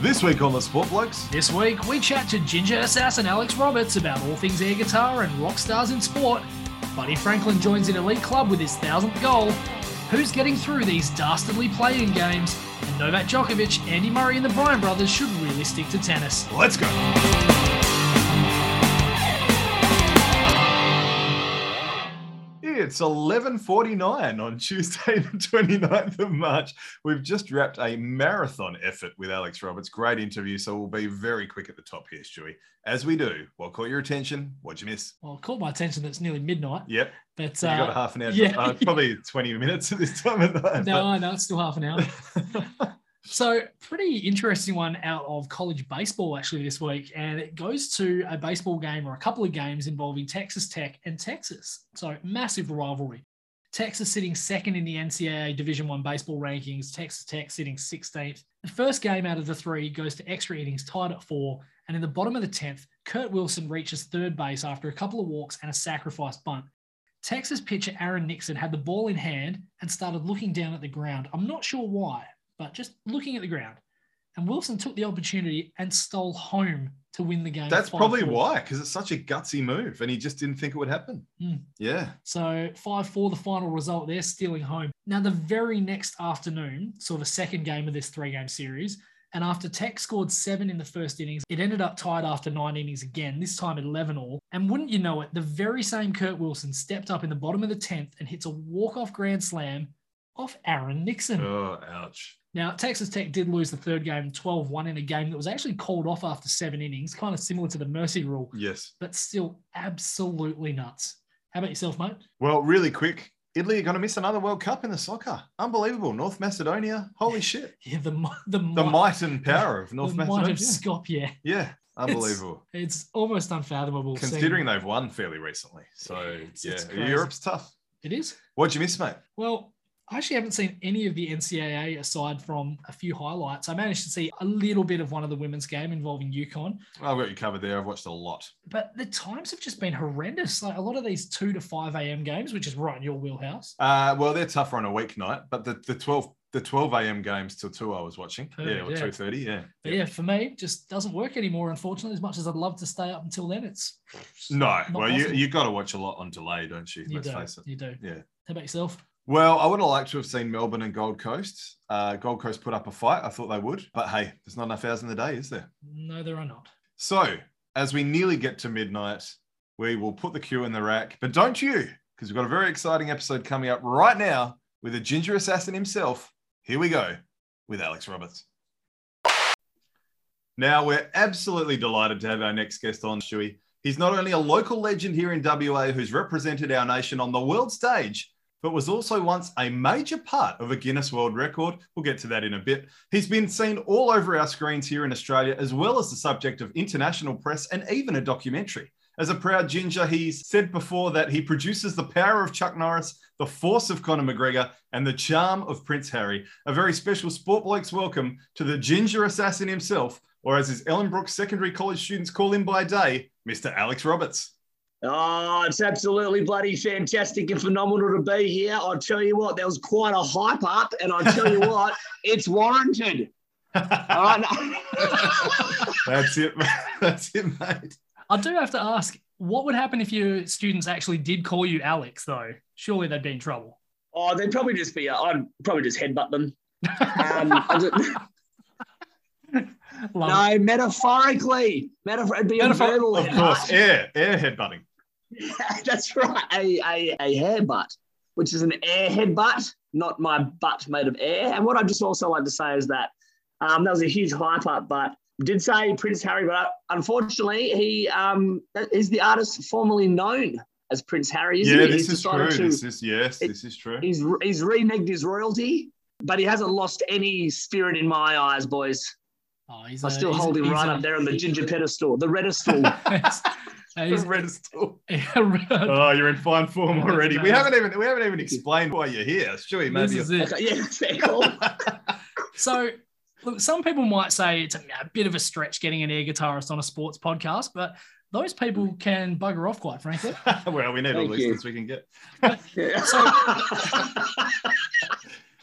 This week on the Sport Blokes, This week, we chat to Jinja Assassin Alex Roberts about all things air guitar and rock stars in sport. Buddy Franklin joins an elite club with his thousandth goal. Who's getting through these dastardly playing games? And Novak Djokovic, Andy Murray, and the Bryan brothers should really stick to tennis. let's go. It's 11.49 on Tuesday, the 29th of March. We've just wrapped a marathon effort with Alex Roberts. Great interview, so we'll be very quick at the top here, Stewie. As we do, what caught your attention? What'd you miss? Well, it caught my attention that it's nearly midnight, Yep, but you uh, got a half an hour, yeah. uh, probably 20 minutes at this time of night. no, no, it's still half an hour. So, pretty interesting one out of college baseball actually this week, and it goes to a baseball game or a couple of games involving Texas Tech and Texas. So, massive rivalry. Texas sitting second in the NCAA Division One baseball rankings. Texas Tech sitting 16th. The first game out of the three goes to extra innings, tied at four. And in the bottom of the 10th, Kurt Wilson reaches third base after a couple of walks and a sacrifice bunt. Texas pitcher Aaron Nixon had the ball in hand and started looking down at the ground. I'm not sure why, but just looking at the ground. And Wilson took the opportunity and stole home to win the game. That's 5-4. probably why, because it's such a gutsy move, and he just didn't think it would happen. Hmm. Yeah, So 5 4, the final result there, stealing home. Now, the very next afternoon, saw the second game of this three game series. And after Tech scored seven in the first innings, it ended up tied after nine innings again, this time at 11 all. And wouldn't you know it, the very same Kurt Wilson stepped up in the bottom of the 10th and hits a walk off grand slam off Aaron Nixon. Oh, ouch. Now, Texas Tech did lose the third game 12 1 in a game that was actually called off after seven innings, kind of similar to the Mercy rule, Yes. but still absolutely nuts. How about yourself, mate? Well, really quick, Italy are going to miss another World Cup in the soccer. Unbelievable. North Macedonia. Holy shit. Yeah, the, the, The might- might and power of North the might Macedonia. of Skopje. Yeah, unbelievable. It's almost unfathomable. seeing- Considering they've won fairly recently. So, It's- yeah, it's. Europe's tough. it is. What'd you miss, mate? Well, I actually haven't seen any of the NCAA aside from a few highlights. I managed to see a little bit of one of the women's game involving UConn, I've got you covered there. I've watched a lot. but the times have just been horrendous. Like a lot of these two to five a.m. games, which is right in your wheelhouse. Uh, well, they're tougher on a weeknight, but the, the 12 the 12 a.m. games till 2 I was watching. Perfect, yeah, or yeah. 2.30, yeah. But yeah, for me, just doesn't work anymore. Unfortunately, as much as I'd love to stay up until then, it's No, well, you you got to watch a lot on delay, don't you? you Let's do. face it. You do. Yeah. How about yourself? Well, I would have liked to have seen Melbourne and Gold Coast. Uh, Gold Coast put up a fight. I thought they would, but hey, there's not enough hours in the day, is there? No, there are not. So, as we nearly get to midnight, we will put the cue in the rack. But don't you, because we've got a very exciting episode coming up right now with a Jinja Assassin himself. Here we go with Alex Roberts. Now, we're absolutely delighted to have our next guest on, Stewie. He's not only a local legend here in WA who's represented our nation on the world stage, but was also once a major part of a Guinness World Record. We'll get to that in a bit. He's been seen all over our screens here in Australia, as well as the subject of international press and even a documentary. As a proud ginger, he's said before that he produces the power of Chuck Norris, the force of Conor McGregor, and the charm of Prince Harry. A very special Sport Blokes welcome to the Jinja Assassin himself, or as his Ellenbrook secondary college students call him by day, Mr. Alex Roberts. Oh, it's absolutely bloody fantastic and phenomenal to be here. I'll tell you what, there was quite a hype up, and I'll tell you what, it's warranted. All right. That's it. That's it, mate. I do have to ask, what would happen if your students actually did call you Alex, though? Surely they'd be in trouble. Oh, they'd probably just be, uh, I'd probably just headbutt them. Um, I just- Love it. no, metaphorically. Metaphor- it'd be Metaphor- a verbal Of headbutt. course, air, air headbutting. That's right. A, a, a hair butt, which is an air head butt, not my butt made of air. And what I just also like to say is that um, that was a huge hype up, but did say Prince Harry, but unfortunately, he um, is the artist formerly known as Prince Harry. Isn't Yeah, he? this He's is true. to- This is yes, it- this is true. He's he's reneged his royalty, but he hasn't lost any spirit in my eyes, boys. Oh, he's I a- still he's a- hold him right a- up there on the ginger pedestal, the redestal. Uh, he's, Pedestal. he's, Oh, you're in fine form already. We haven't even we haven't even explained why you're here. Stewie, this maybe is it. okay, yeah, fair. So, look, some people might say it's a, a bit of a stretch getting an air guitarist on a sports podcast, but those people can bugger off, quite frankly. well, we need all Thank the listeners we can get. Yeah. So-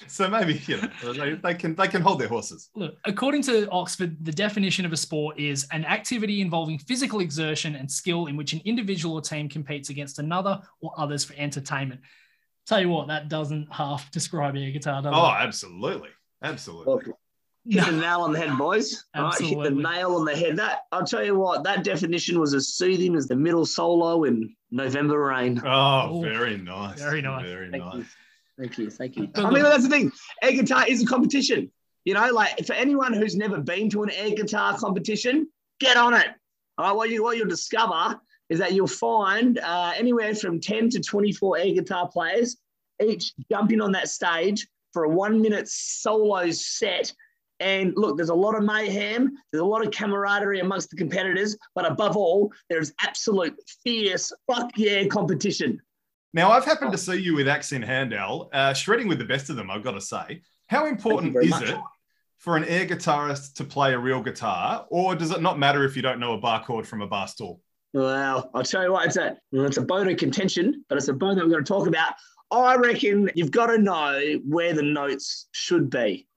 so maybe you know uh, they, they can they can hold their horses. Look, according to Oxford, the definition of a sport is an activity involving physical exertion and skill in which an individual or team competes against another or others for entertainment. Tell you what, that doesn't half describe air guitar, does Oh, it? absolutely, absolutely. Look, hit the nail on the head, boys. All right, hit the nail on the head. That I'll tell you what, that definition was as soothing as the middle solo in November Rain. Oh, Oh, very nice. very nice. Very Thank nice. you. Thank you. Thank you. I mean, that's the thing. Air guitar is a competition. You know, like for anyone who's never been to an air guitar competition, get on it. All right. What you what you'll discover is that you'll find uh, anywhere from 10 to 24 air guitar players, each jumping on that stage for a one minute solo set. And look, there's a lot of mayhem, there's a lot of camaraderie amongst the competitors, but above all, there's absolute fierce fuck yeah competition. Now, I've happened to see you with Axe in hand, Al, uh, shredding with the best of them, I've got to say. How important is much. it for an air guitarist to play a real guitar, or does it not matter if you don't know a bar chord from a bar stool? Well, I'll tell you what, it's a it's a bone of contention, but it's a bone that we're going to talk about. I reckon you've got to know where the notes should be.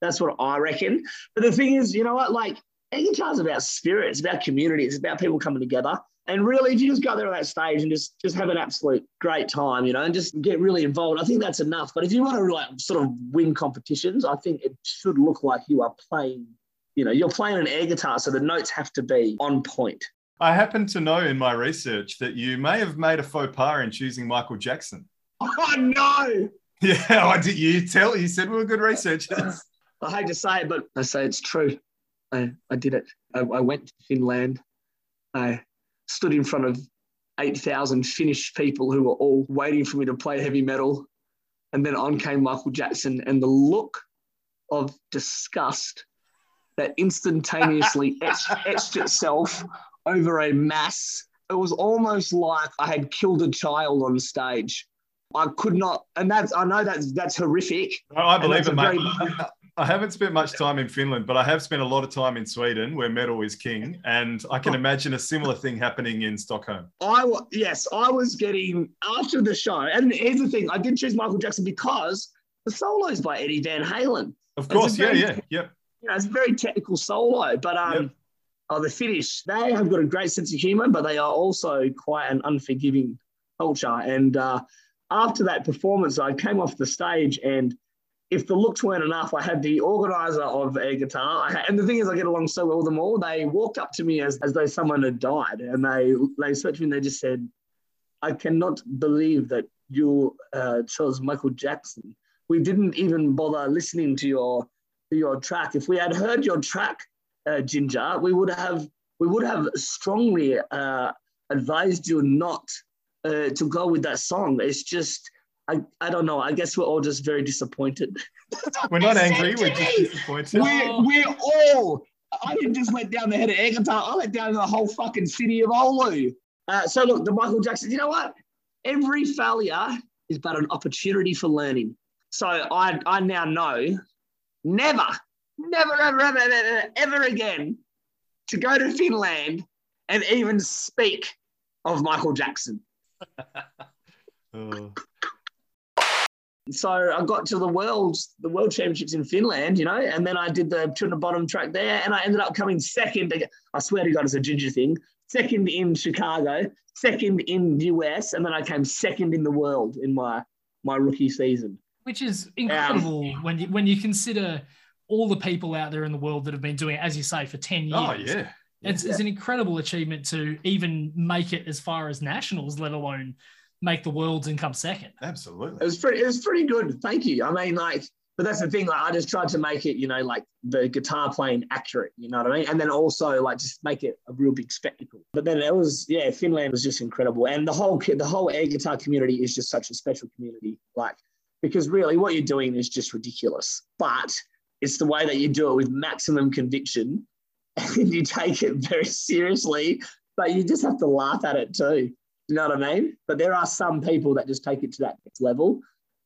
That's what I reckon. But the thing is, you know what? Like, air guitar's about spirit. It's about community. It's about people coming together. And really, if you just go there on that stage and just just have an absolute great time, you know, and just get really involved, I think that's enough. But if you want to like sort of win competitions, I think it should look like you are playing. You know, you're playing an air guitar, so the notes have to be on point. I happen to know in my research that you may have made a faux pas in choosing Michael Jackson. Oh no! Yeah, I did. You tell. You said we were good researchers. I hate to say it, but I say it's true. I, I did it. I, I went to Finland. I stood in front of 8,000 Finnish people who were all waiting for me to play heavy metal. And then on came Michael Jackson, and the look of disgust that instantaneously etched, etched itself over a mass. It was almost like I had killed a child on stage. I could not, and that's I know that's that's horrific. I believe it, mate. very- I haven't spent much time in Finland, but I have spent a lot of time in Sweden, where metal is king, and I can imagine a similar thing happening in Stockholm. I wa- yes, I was getting after the show, and here's the thing: I did choose Michael Jackson because the solo's by Eddie Van Halen. Of course, yeah, very- yeah, yep. You know, it's a very technical solo, but um, Yep. oh, the Finnish they have got a great sense of humor, but they are also quite an unforgiving culture. And uh, after that performance, I came off the stage and. If the looks weren't enough, I had the organizer of air guitar. Had, and the thing is, I get along so well with them all. They walked up to me as, as though someone had died. And they, they to me and they just said, I cannot believe that you uh, chose Michael Jackson. We didn't even bother listening to your your track. If we had heard your track, uh, Ginger, we would have we would have strongly uh, advised you not uh, to go with that song. It's just I, I don't know. I guess we're all just very disappointed. We're not angry, we're just disappointed. We're, we're all. I didn't just let down the head of air guitar. I let down the whole fucking city of Oulu. Uh, so look, the Michael Jackson. You know what? Every failure is but an opportunity for learning. So I I now know never, never, ever, ever, ever, ever, ever again to go to Finland and even speak of Michael Jackson. Oh. So I got to the world, the world championships in Finland, you know, and then I did the to the bottom track there, and I ended up coming second. I swear to God, it's a ginger thing. Second in Chicago, second in US, and then I came second in the world in my my rookie season. which is incredible when you when you consider all the people out there in the world that have been doing it, as you say, for ten oh, years. oh, yeah. It's, it's an incredible achievement to even make it as far as nationals, let alone make the worlds and come second. It Absolutely. was pretty. It was pretty good. Thank you. I mean, like, but that's the thing. Like, I just tried to make it, you know, like the guitar playing accurate. You know what I mean? And then also like just make it a real big spectacle. But then it was, yeah, Finland was just incredible, and the whole the whole air guitar community is just such a special community. Like, because really, what you're doing is just ridiculous. But it's the way that you do it with maximum conviction, and you take it very seriously. But you just have to laugh at it too. You know what I mean? But there are some people that just take it to that next level.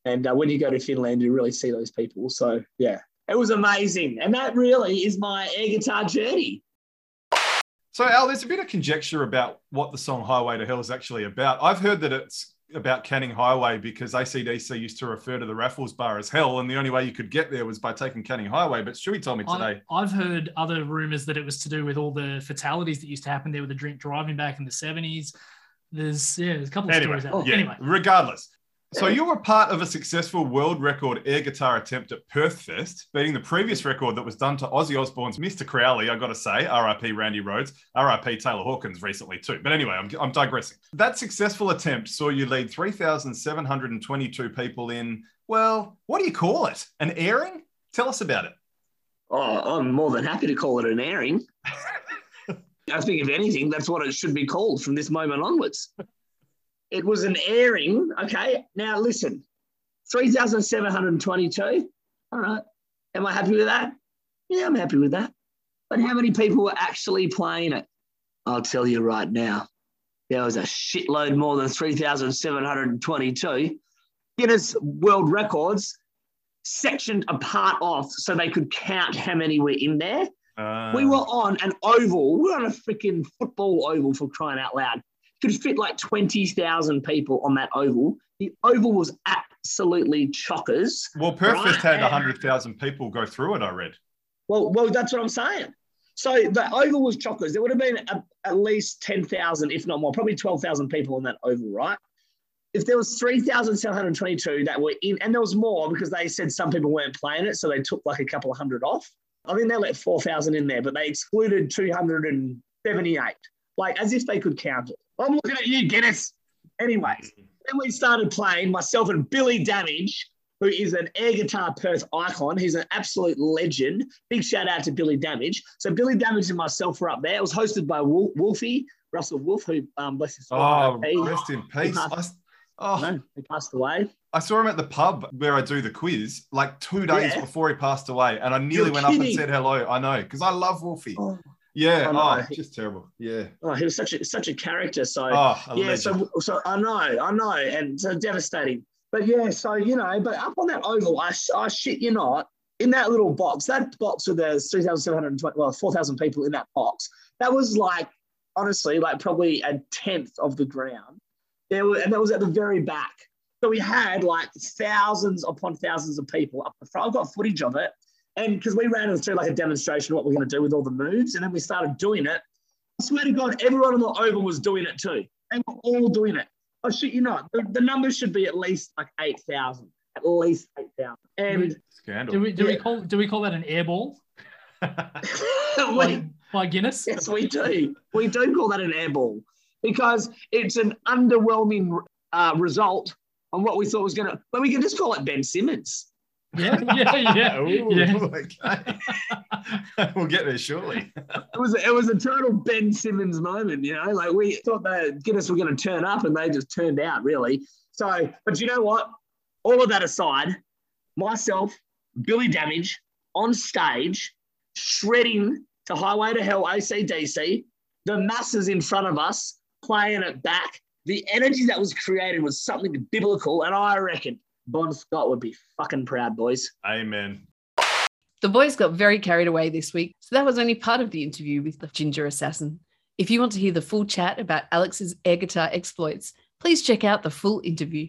And uh, when you go to Finland, you really see those people. So, yeah, it was amazing. And that really is my air guitar journey. So, Al, there's a bit of conjecture about what the song Highway to Hell is actually about. I've heard that it's about Canning Highway because ACDC used to refer to the Raffles Bar as hell, and the only way you could get there was by taking Canning Highway. But Stewie told me today. I, I've heard other rumors that it was to do with all the fatalities that used to happen there with the drink driving back in the 70s. There's yeah, there's a couple of Anyway, stories out there. yeah, Anyway, regardless. So you were part of a successful world record air guitar attempt at Perth Fest, beating the previous record that was done to Ozzy Osbourne's Mr. Crowley, I got to say, RIP Randy Rhoads, RIP Taylor Hawkins recently too. But anyway, I'm, I'm digressing. That successful attempt saw you lead 3,722 people in, well, what do you call it? An airing? Tell us about it. Oh, I'm more than happy to call it an airing. I think, if anything, that's what it should be called from this moment onwards. It was an airing. Okay. Now, listen 3,722. All right. Am I happy with that? Yeah, I'm happy with that. But how many people were actually playing it? I'll tell you right now. There was a shitload more than 3,722. Guinness World Records sectioned a part off so they could count how many were in there. Uh, We were on an oval. We were on a freaking football oval for crying out loud. Could fit like 20,000 people on that oval. The oval was absolutely chockers. well, Perth Right. had 100,000 people go through it, I read. Well, well, that's what I'm saying. So the oval was chockers. There would have been a, at least 10,000, if not more, probably 12,000 people on that oval, right? If there was 3,722 that were in, and there was more because they said some people weren't playing it, so they took like a couple of hundred off. I think they let 4,000 in there, but they excluded 278, like as if they could count it. I'm looking at you, Guinness. Anyways, then we started playing, myself and Billy Damage, who is an air guitar Perth icon. He's an absolute legend. Big shout out to Billy Damage. So Billy Damage and myself were up there. It was hosted by Wolfie, Russell Woolf, who um, bless his soul. Oh, rest in peace. I, oh, no, he passed away. I saw him at the pub where I do the quiz like two days Yeah. before he passed away. And I nearly You're went up and said hello. I know, because I love Wolfie. Oh, yeah. Oh, just terrible. Yeah. oh, he was such a such a character. So Oh, yeah, legend. so so I know, I know, and so devastating. But yeah, so you know, but up on that oval, I, I shit you not, in that little box, that box with the 3,720, well, 4,000 people in that box, that was like, honestly, like probably a tenth of the ground. There were, and that was at the very back. So we had like thousands upon thousands of people up the front. I've got footage of it. And because we ran it through like a demonstration of what we're going to do with all the moves, and then we started doing it. I swear to God, everyone on the oval was doing it too. They were all doing it. I shit, you not. The, the number should be at least like eight thousand. At least eight thousand. And Scandal. do we do we call do we call that an airball we, by, by Guinness? yes, we do. We do call that an airball because it's an underwhelming uh, result on what we thought was going to. But we can just call it Ben Simmons. Yeah, yeah, yeah. Ooh, yeah. okay. we'll get there shortly. It was it was a total Ben Simmons moment, you know. Like we thought the Guinness were going to turn up, and they just turned out really. So, but you know what? All of that aside, myself, Billy Damage on stage, shredding to Highway to Hell ACDC, the masses in front of us playing it back. The energy that was created was something biblical, and I reckon Bon Scott would be fucking proud, boys. Amen. The boys got very carried away this week, so that was only part of the interview with the Jinja Assassin. If you want to hear the full chat about Alex's air guitar exploits, please check out the full interview.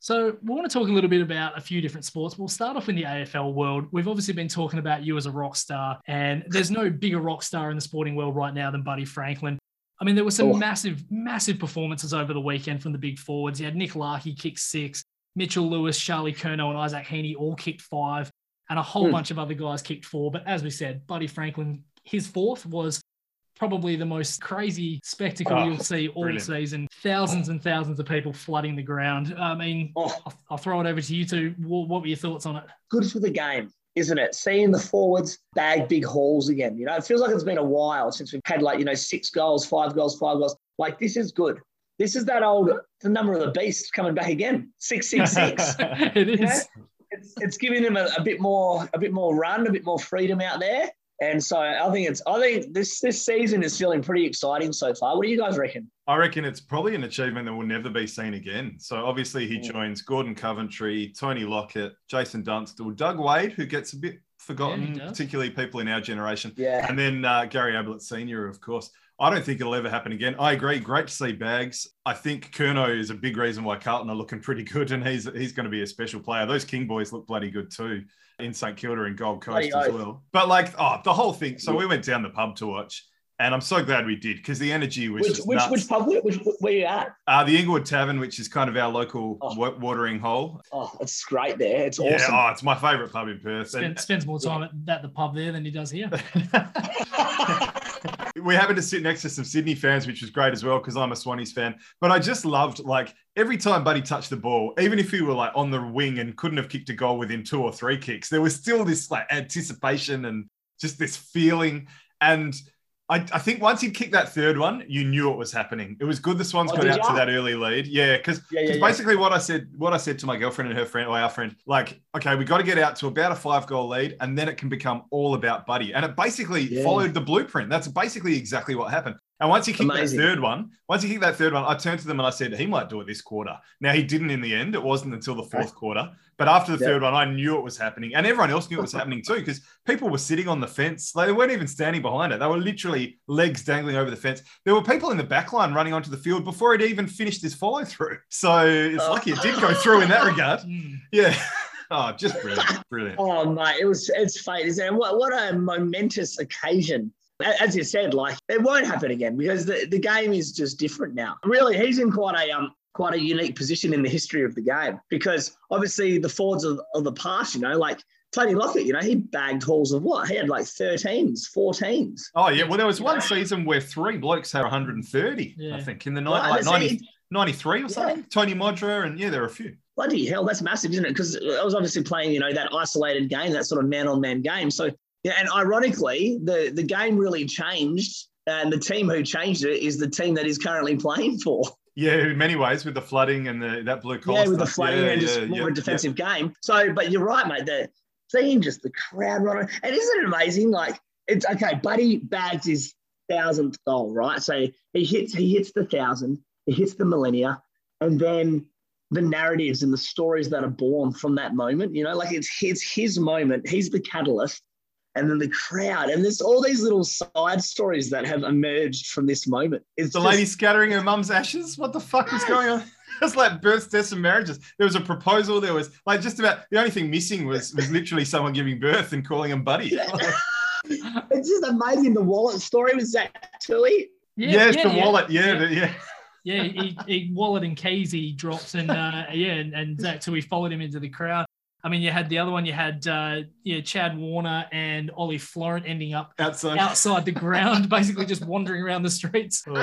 So we want to talk a little bit about a few different sports. We'll start off in the AFL world. We've obviously been talking about you as a rock star, and there's no bigger rock star in the sporting world right now than Buddy Franklin. I mean, there were some Oh. massive, massive performances over the weekend from the big forwards. You had Nick Larkey kick six, Mitchell Lewis, Charlie Curnow, and Isaac Heaney all kicked five, and a whole Hmm. bunch of other guys kicked four. But as we said, Buddy Franklin, his fourth was probably the most crazy spectacle Oh, you'll see all brilliant. season. Thousands and thousands of people flooding the ground. I mean, Oh, I'll, I'll throw it over to you two. What, what were your thoughts on it? good for the game, isn't it? Seeing the forwards bag big hauls again. You know, it feels like it's been a while since we've had like, you know, six goals, five goals, five goals. Like this is good. This is that old the number of the beast coming back again. Six, six, six. it You know, is. it's, it's giving them a, a bit more, a bit more run, a bit more freedom out there. And so I think it's, I think this this season is feeling pretty exciting so far. What do you guys reckon? I reckon it's probably an achievement that will never be seen again. So obviously he joins Gordon Coventry, Tony Lockett, Jason Dunstall, Doug Wade, who gets a bit forgotten, Yeah, particularly people in our generation. Yeah. And then uh, Gary Ablett Senior, of course. I don't think it'll ever happen again. I agree. Great to see Bags. I think Curnow is a big reason why Carlton are looking pretty good, and he's he's going to be a special player. Those King boys look bloody good too in St Kilda and Gold Coast Bloody as oath. well. But like, oh, the whole thing. So we went down the pub to watch, and I'm so glad we did because the energy was Which just which nuts. which pub? Which where you at? Uh, the Inglewood Tavern, which is kind of our local Oh. wa- watering hole. Oh, it's great there. It's Yeah, awesome. oh, it's my favourite pub in Perth. Spend, And spends more time at, at the pub there than he does here. we happened to sit next to some Sydney fans, which was great as well because I'm a Swannies fan. But I just loved like every time Buddy touched the ball, even if he were like on the wing and couldn't have kicked a goal within two or three kicks, there was still this like anticipation and just this feeling. And I, I think once he kicked that third one, you knew it was happening. It was good the Swans Oh, got out to that early lead. Yeah, because Yeah, yeah, yeah. basically what I said, what I said to my girlfriend and her friend, or our friend, like, okay, we got to get out to about a five goal lead, and then it can become all about Buddy. And it basically followed the blueprint. That's basically exactly what happened. And once he kicked Amazing. that third one, once he kicked that third one, I turned to them and I said, he might do it this quarter. Now he didn't in the end. It wasn't until the fourth quarter. But after the Yeah. third one, I knew it was happening. And everyone else knew it was happening too, because people were sitting on the fence. Like, they weren't even standing behind it. They were literally legs dangling over the fence. There were people in the back line running onto the field before it even finished his follow through. So it's Oh. lucky it did go through in that regard. Mm. Yeah. Oh, just brilliant. Brilliant. Oh mate, it was it's fate, isn't? What what a momentous occasion. A- As you said, like it won't happen again because the, the game is just different now. Really, he's in quite a um quite a unique position in the history of the game because obviously the forwards of, of the past, you know, like Tony Lockett, you know, he bagged hauls of what? He had like 13s, 14s. Oh, yeah. Well, there was one season where three blokes had 130, Yeah. I think, in the Right, night, like see, 90, 93 or Yeah. something. Tony Modra, and yeah, there are a few. bloody hell, that's massive, isn't it? Because I was obviously playing, you know, that isolated game, that sort of man-on-man game. So yeah, and ironically, the the game really changed, and the team who changed it is the team that he's currently playing for. Yeah, in many ways, with the flooding and the that blue collar yeah, with the flooding Yeah, and just yeah, more yeah, of a defensive game. So, but you're right, mate. The seeing just the crowd running, and isn't it amazing? Like it's okay. Buddy bags his thousandth goal, right? So he hits he hits the thousand, he hits the millennia, and then the narratives and the stories that are born from that moment. You know, like it's it's his moment. He's the catalyst. And then the crowd, and there's all these little side stories that have emerged from this moment. It's The just- lady scattering her mum's ashes. What the fuck was going on? It's like births, deaths, and marriages. There was a proposal. There was like just about the only thing missing was was literally someone giving birth and calling him buddy. it's just amazing. The wallet story was Zach Tui. Yeah, yes, yeah, the yeah. wallet. Yeah, Yeah. the- yeah. Yeah, he, he wallet and keys he drops and uh, yeah, and, and Zach Tui followed him into the crowd. I mean, you had the other one. You had uh, yeah, Chad Warner and Ollie Florent ending up Outside. outside the ground, basically just wandering around the streets. Is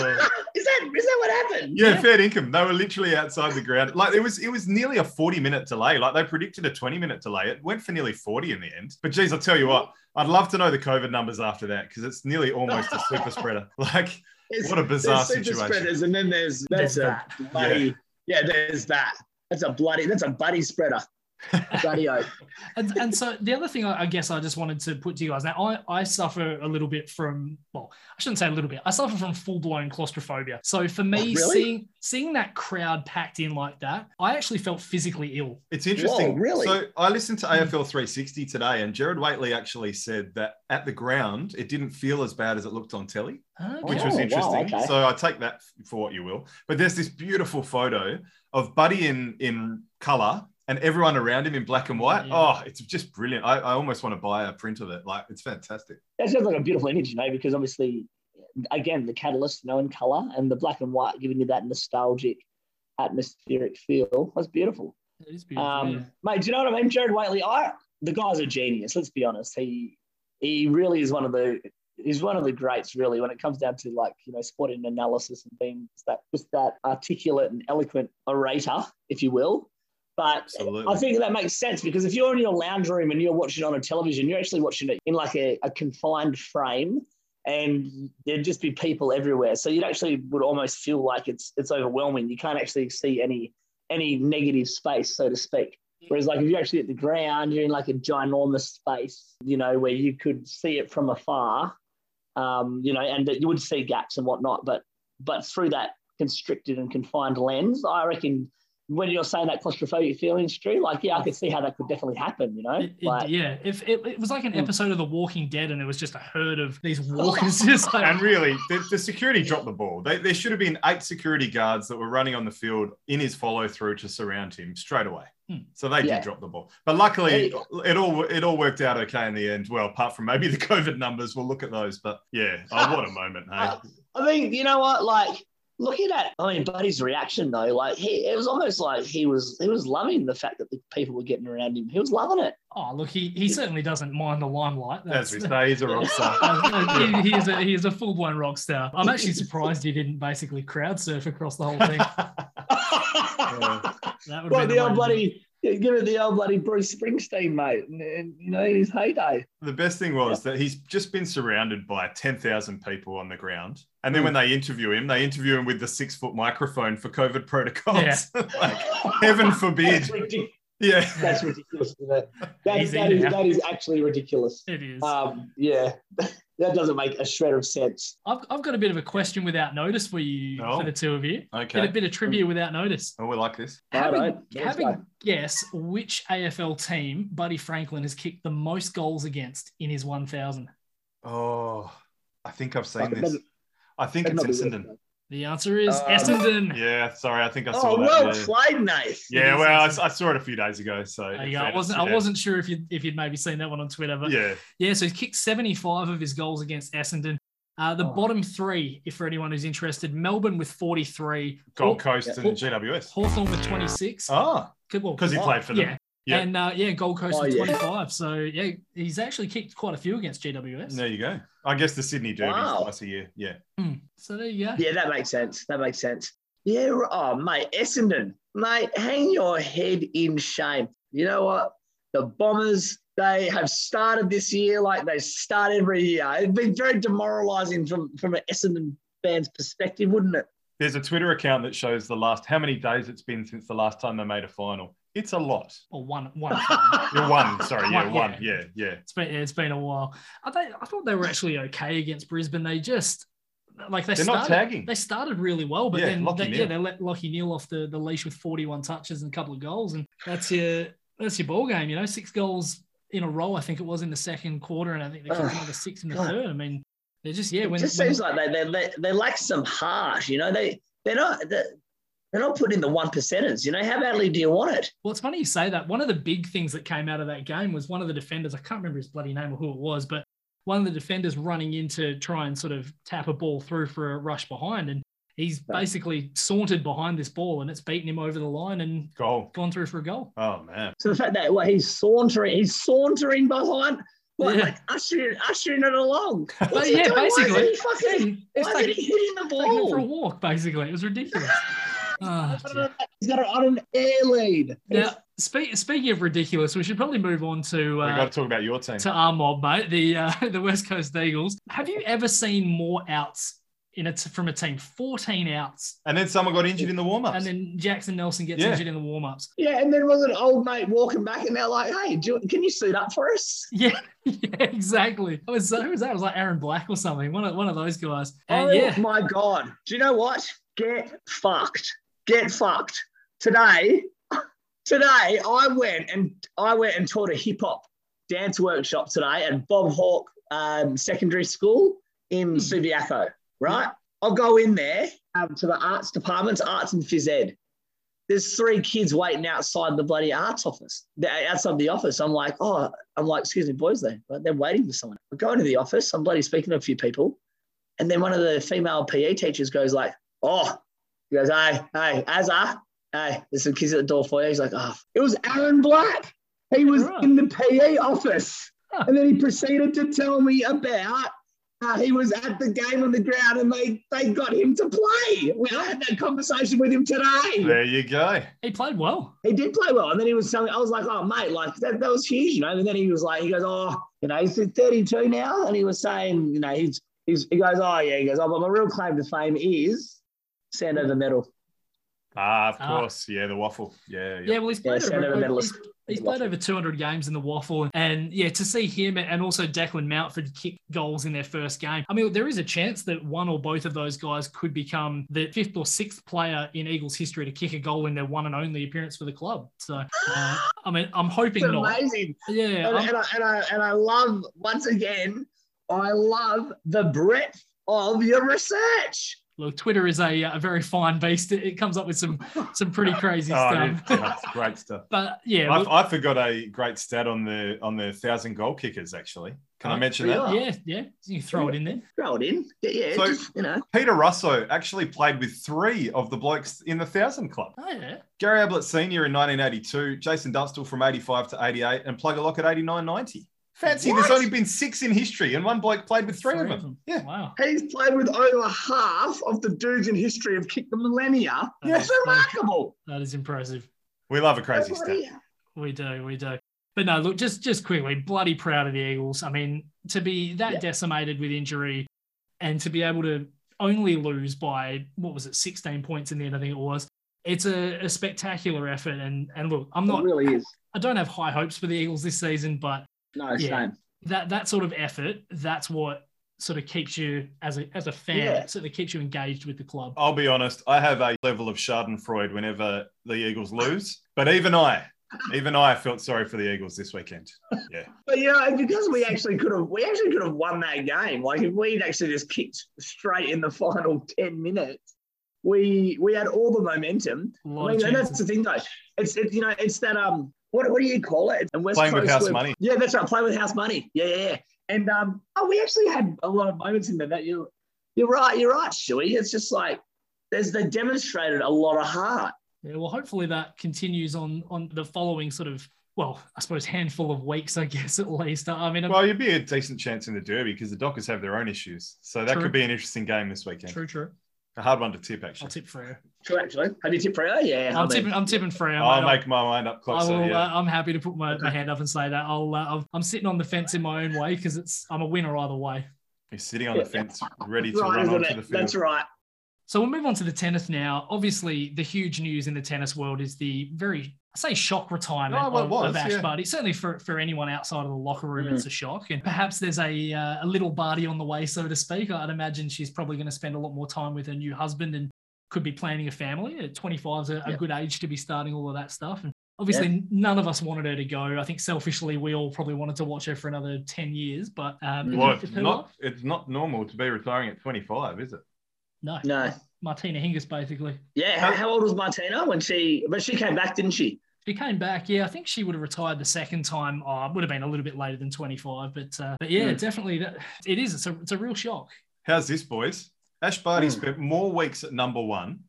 that is that what happened? Yeah, Yeah. fair income. They were literally outside the ground. Like it was, it was nearly a forty-minute delay. Like they predicted a twenty-minute delay. It went for nearly forty in the end. But geez, I'll tell you what, I'd love to know the COVID numbers after that because it's nearly almost a super spreader. Like There's- what a bizarre super situation. spreaders, and then there's There's that's a bloody yeah. There's that. That's a bloody. That's a buddy spreader. Bloody. And, and so the other thing I I guess I just wanted to put to you guys now, I, I suffer a little bit from, well, I shouldn't say a little bit, I suffer from full blown claustrophobia. So for me, Oh, really? seeing seeing that crowd packed in like that, I actually felt physically ill. It's interesting. Whoa, really? So I listened to hmm. AFL 360 today, and Gerard Whateley actually said that at the ground, it didn't feel as bad as it looked on telly. which Oh, was wow, interesting. okay. So I take that for what you will. But there's this beautiful photo of Buddy in in color and everyone around him in black and white. Yeah. Oh, it's just brilliant. I, I almost want to buy a print of it. Like it's fantastic. That sounds like a beautiful image, you know, because obviously, again, the catalyst, you know, in color and the black and white giving you that nostalgic, atmospheric feel. That's beautiful. It is beautiful. Um, yeah. mate, do you know what I mean? Gerard Whateley, I the guy's a genius. Let's be honest. He he really is one of the he's one of the greats, really, when it comes down to like you know sporting analysis and being just that just that articulate and eloquent orator, if you will. But Absolutely. I think that makes sense because if you're in your lounge room and you're watching on a television, you're actually watching it in like a, a confined frame, and there'd just be people everywhere. So you'd actually would almost feel like it's it's overwhelming. You can't actually see any any negative space, so to speak. Whereas, like, if you're actually at the ground, you're in like a ginormous space, you know, where you could see it from afar, um, you know, and that you would see gaps and whatnot. But but through that constricted and confined lens, I reckon when you're saying that claustrophobic feelings, Drew, like, yeah, I could see how that could definitely happen, you know? It, it- like, yeah, if it, it was like an Mm. episode of The Walking Dead, and it was just a herd of these walkers, just like And really, the, the security dropped the ball. They, there should have been eight security guards that were running on the field in his follow through to surround him straight away. Hmm. So they Yeah. did drop the ball. But luckily, it all it all worked out okay in the end. Well, apart from maybe the COVID numbers, we'll look at those. But yeah, oh, what a moment, hey? Uh, I mean, you know what? Like, looking at, I mean, Buddy's reaction though, like, he, it was almost like he was, he was loving the fact that the people were getting around him. He was loving it. oh look, he he certainly doesn't mind the limelight. As we say, he's a rock star. Uh, he, he is a he is a full blown rock star. I'm actually surprised he didn't basically crowd surf across the whole thing. That would well, be the old bloody, give it the old bloody Bruce Springsteen, mate. And, and, you know, his heyday. The best thing was that he's just been surrounded by 10,000 people on the ground. And then Hmm. when they interview him, they interview him with the six foot microphone for COVID protocols. Yeah. like, heaven forbid. That's. Yeah. That's ridiculous. That, Easy that, is, now. that is actually ridiculous. It is. Um, yeah, that doesn't make a shred of sense. I've, I've got a bit of a question without notice for you, Oh. for the two of you. Bit, a bit of trivia without notice. Oh, we like this. Having, Righto. Let's having go. guess which AFL team Buddy Franklin has kicked the most goals against in his 1,000. Oh, I think I've seen Fuck, it this. Doesn't- I think doesn't it's Essendon. it The answer is Um, Essendon. Yeah, sorry. I think I saw it. Oh, that. well yeah. played, Nath. Yeah, is well, I, I saw it a few days ago. So There you go. I wasn't. I wasn't sure if you if you'd maybe seen that one on Twitter, but yeah. Yeah. so he kicked 75 of his goals against Essendon. Uh, the Oh. bottom three, if for anyone who's interested, Melbourne with 43, Gold Coast Yeah. and GWS. Hawthorn with 26. Oh, Good- well, because he Oh, played for them. yeah. Yeah. And uh, yeah, Gold Coast Oh, with yeah. 25. So yeah, he's actually kicked quite a few against GWS. There you go. I guess the Sydney Derby Wow. twice a year. Yeah. Hmm. So there you go. Yeah, that makes sense. That makes sense. Yeah. Oh, mate, Essendon, mate, hang your head in shame. You know what? The Bombers, they have started this year like they start every year. It's been very demoralising from from an Essendon fan's perspective, wouldn't it? There's a Twitter account that shows the last how many days it's been since the last time they made a final. It's a lot. Or one, one. You're one. Sorry. Yeah, One, one. Yeah. Yeah. It's been it's been a while. I think I thought they were actually okay against Brisbane. They just like they They're started, not tagging. They started really well, but Yeah, then they, Neale. yeah, they let Lachie Neale off the, the leash with 41 touches and a couple of goals, and that's your that's your ball game. You know, six goals in a row. I think it was in the second quarter, and I think they kicked Ugh. another six in the God. third. I mean, they're just yeah. it When, just when- seems like they they they, they lack some heart. You know, they they're not they're, they're not putting the one percenters. You know, how badly do you want it? Well, it's funny you say that. One of the big things that came out of that game was one of the defenders, I can't remember his bloody name or who it was, but one of the defenders running in to try and sort of tap a ball through for a rush behind. And he's Right. basically sauntered behind this ball and it's beaten him over the line and Goal. gone through for a goal. Oh man. So the fact that well, he's sauntering, he's sauntering behind, what, Yeah. like ushering, ushering it along. What's he yeah, doing? Why basically. is he fucking, It's why is taking, he hitting the ball? for a walk, basically. It was ridiculous. Oh. He's got it on an air lead. now, speak, speaking of ridiculous, we should probably move on to we uh, got to talk about your team. to our mob, mate, the uh, the West Coast Eagles. Have you ever seen more outs in a t- from a team? 14 outs. and then someone got injured in the warm-ups. And then Jackson Nelson gets Yeah. injured in the warm-ups. Yeah, and then was an old mate walking back, and they're like, "Hey, do you, can you suit up for us?" Yeah, yeah, exactly. It was who was that? It was like Aaron Black or something. One of one of those guys. And oh yeah, my god! Do you know what? Get fucked. Get fucked. Today, today I went and I went and taught a hip hop dance workshop today at Bob Hawke um, Secondary School in Hmm. Subiaco. Right? I'll go in there um, to the arts departments, arts and phys ed. There's three kids waiting outside the bloody arts office, outside the office. I'm like, oh, I'm like, excuse me, boys, there. They're waiting for someone. I go into the office. I'm bloody speaking to a few people. And then one of the female PE teachers goes like, oh, he goes, hey, hey, Azza, hey, there's some kids at the door for you. He's like, oh, it was Aaron Black. He was Right. in the PE office. Huh. And then he proceeded to tell me about uh, he was at the game on the ground and they, they got him to play. We I had that conversation with him today. there you go. he played well. He did play well. And then he was telling I was like, oh, mate, like that, that was huge, you know. And then he was like, he goes, oh, you know, he's 32 now. And he was saying, you know, he's, he's he goes, oh, yeah. He goes, oh, but my real claim to fame is Sandover medal. Ah, of Ah. course. Yeah, the waffle. Yeah. Yeah, well, he's Yeah, played, Sandover at, a, medalist. he's, He's played over 200 games in the waffle, and yeah, to see him and also Declan Mountford kick goals in their first game. I mean, there is a chance that one or both of those guys could become the fifth or sixth player in Eagles history to kick a goal in their one and only appearance for the club. So, uh, I mean, I'm hoping It's not. amazing. Yeah, And, and, I, and, I, and I love, once again, I love the breadth of your research. Look, Twitter is a, a very fine beast. It, it comes up with some some pretty crazy Oh, stuff. That's great stuff. but yeah, I, look- I forgot a great stat on the on the thousand goal kickers. Actually, can I Oh, mention that? really? yeah, yeah, you can throw it in there. Throw it in. Yeah, yeah So- just, you know. Peter Russo actually played with three of the blokes in the thousand club. Oh yeah, Gary Ablett Senior in 1982, Jason Dunstall from 85 to 88, and Plugger Lockett 89 90. Fancy, What? there's only been six in history, and one bloke played with three, of them. Yeah. Wow. He's played with over half of the dudes in history of kicked the millennia. That's That's remarkable. That is impressive. We love a crazy Bloody stat. We do, we do. But no, look, just just quickly, bloody proud of the Eagles. I mean, to be that Yeah. decimated with injury and to be able to only lose by what was it, 16 points in the end, I think it was. It's a, a spectacular effort. And and look, I'm It not really is. I don't have high hopes for the Eagles this season, but No, Yeah. shame. that that sort of effort, that's what sort of keeps you as a as a fan, Yeah. it certainly keeps you engaged with the club. I'll be honest, I have a level of Schadenfreude whenever the Eagles lose, but even I, even I felt sorry for the Eagles this weekend. Yeah. But you know, because we actually could have, we actually could have won that game. Like if we'd actually just kicked straight in the final ten minutes, we we had all the momentum. A I lot mean, and that's the thing, though. It's it, you know, it's that um, what what do you call it? And West Playing with Coast house were- money. Yeah, that's right. Play with house money. Yeah, yeah, yeah. And um, oh, we actually had a lot of moments in there that you, you're right, you're right, Shuey. It's just like there's they demonstrated a lot of heart. Yeah, well, hopefully that continues on on the following sort of well, I suppose handful of weeks, I guess at least. I mean, Well, you'd be a decent chance in the Derby because the Dockers have their own issues. So that True. could be an interesting game this weekend. true, true. A hard one to tip, actually. I'll actually. tip Freo. True, actually. Have you tipped Freo? Yeah, I I'm tipping. I'm tipping Freo. I'll mate. make my mind up I closer. will, yeah. uh, I'm happy to put my, my hand up and say that. I'll. Uh, I'm- I'm sitting on the fence in my own way because it's. I'm a winner either way. He's sitting on the fence, ready to right, run isn't onto it? the field. That's right. So we'll move on to the tennis now. Obviously, the huge news in the tennis world is the very, I say, shock retirement Oh, well, of, was, of Ash yeah. Barty. Certainly for, for anyone outside of the locker room, Mhm. it's a shock. And perhaps there's a uh, a little Barty on the way, so to speak. I'd imagine she's probably going to spend a lot more time with her new husband and could be planning a family. At 25 is a, a good age to be starting all of that stuff. And obviously, none of us wanted her to go. I think selfishly, we all probably wanted to watch her for another 10 years. But um, Well, it's not. life- It's not normal to be retiring at 25, is it? no, No. Martina Hingis basically. Yeah, how, how old was Martina when she? But she came back, didn't she? She came back, yeah. I think she would have retired the second time. Oh, it would have been a little bit later than 25, but uh, but yeah, Mm. definitely that it is. It's a it's a real shock. How's this, boys? Ash Barty Hmm. spent more weeks at number one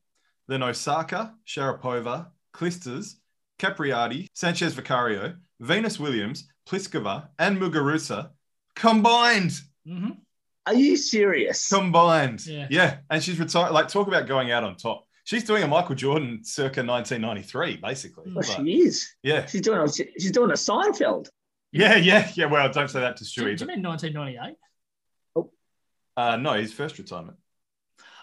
than Osaka, Sharapova, Clijsters, Capriati, Sanchez Vicario, Venus Williams, Pliskova, and Muguruza combined. hmm Are you serious? Combined. Yeah. Yeah. And she's retired. Like, talk about going out on top. She's doing a Michael Jordan circa 1993, basically. Well, But, she is. yeah. She's doing. A, she's doing a Seinfeld. Yeah. Yeah. Yeah. Well, don't say that to Do, do you mean 1998? Uh, no, his first retirement.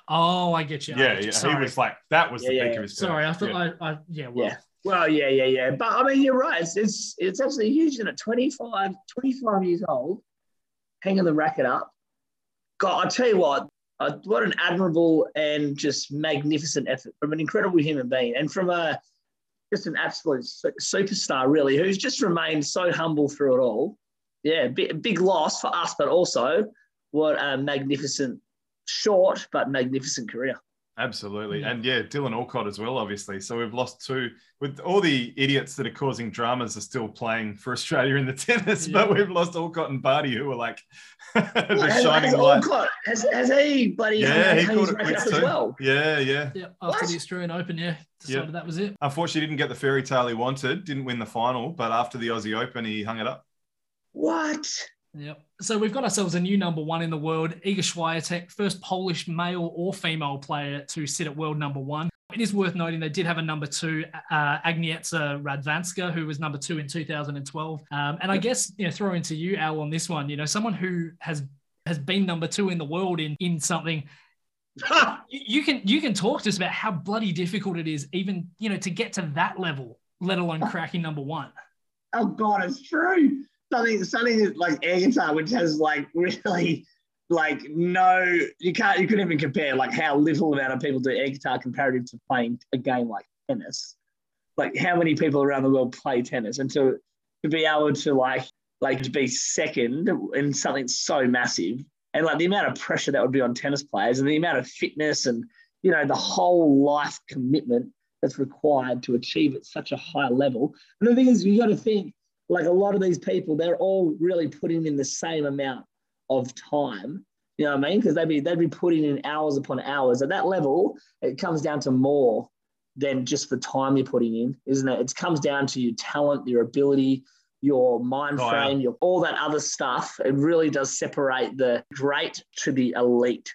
Oh, I get you. Yeah. get you. yeah. He was like, that was the Yeah, peak yeah. of his sorry. I thought Yeah. I, I yeah. Well, Yeah. Well, yeah, yeah, yeah. But I mean, you're right. It's it's, it's absolutely huge. Isn't 25, 25 years old, hanging the racket up. God, I tell you what, uh, what an admirable and just magnificent effort from an incredible human being, and from a just an absolute superstar, really, who's just remained so humble through it all. Yeah, big, big loss for us, but also what a magnificent, short but magnificent career. Absolutely. Yeah. And yeah, Dylan Alcott as well, obviously. So we've lost two with all the idiots that are causing dramas are still playing for Australia in the tennis, but we've lost Alcott and Barty, who were like the has, shining has light. Alcott, has, has he bloody Yeah, he hung caught it racket quick up as too. well? Yeah, yeah. yeah. After What? the Australian Open, yeah, decided that was it. Unfortunately, didn't get the fairy tale he wanted, didn't win the final, but after the Aussie Open, he hung it up. What? Yep. So we've got ourselves a new number one in the world, Iga Swiatek, first Polish male or female player to sit at world number one. It is worth noting they did have a number two, uh, Agnieszka Radwanska, who was number two in 2012. Um, and I guess you know, throw into you, Al, on this one. You know, someone who has has been number two in the world in in something. You, you can you can talk to us about how bloody difficult it is, even you know, to get to that level, let alone cracking number one. Oh God, it's true. Something, something like air guitar, which has like really, like no, you can't, you couldn't even compare like how little amount of people do air guitar comparative to playing a game like tennis. Like how many people around the world play tennis, and to to be able to like like to be second in something so massive, and like the amount of pressure that would be on tennis players, and the amount of fitness and you know the whole life commitment that's required to achieve at such a high level. And the thing is, you got to think like a lot of these people, they're all really putting in the same amount of time. You know what I mean? Because they'd be they'd be putting in hours upon hours. At that level, it comes down to more than just the time you're putting in, isn't it? It comes down to your talent, your ability, your mind Oh, frame, yeah. your all that other stuff. It really does separate the great to the elite.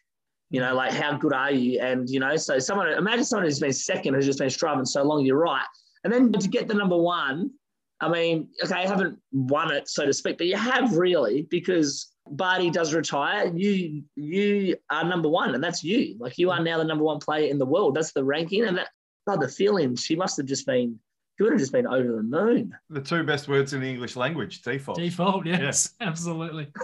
You know, like how good are you? And you know, so someone imagine someone who's been second who's just been striving so long. You're right, and then to get the number one. I mean, okay, I haven't won it, so to speak, but you have really because Barty does retire. You you are number one, and that's you. Like you are mm-hmm. now the number one player in the world. That's the ranking, and that God, the feeling. She must have just been. She would have just been over the moon. The two best words in the English language, default. Default, yes, absolutely.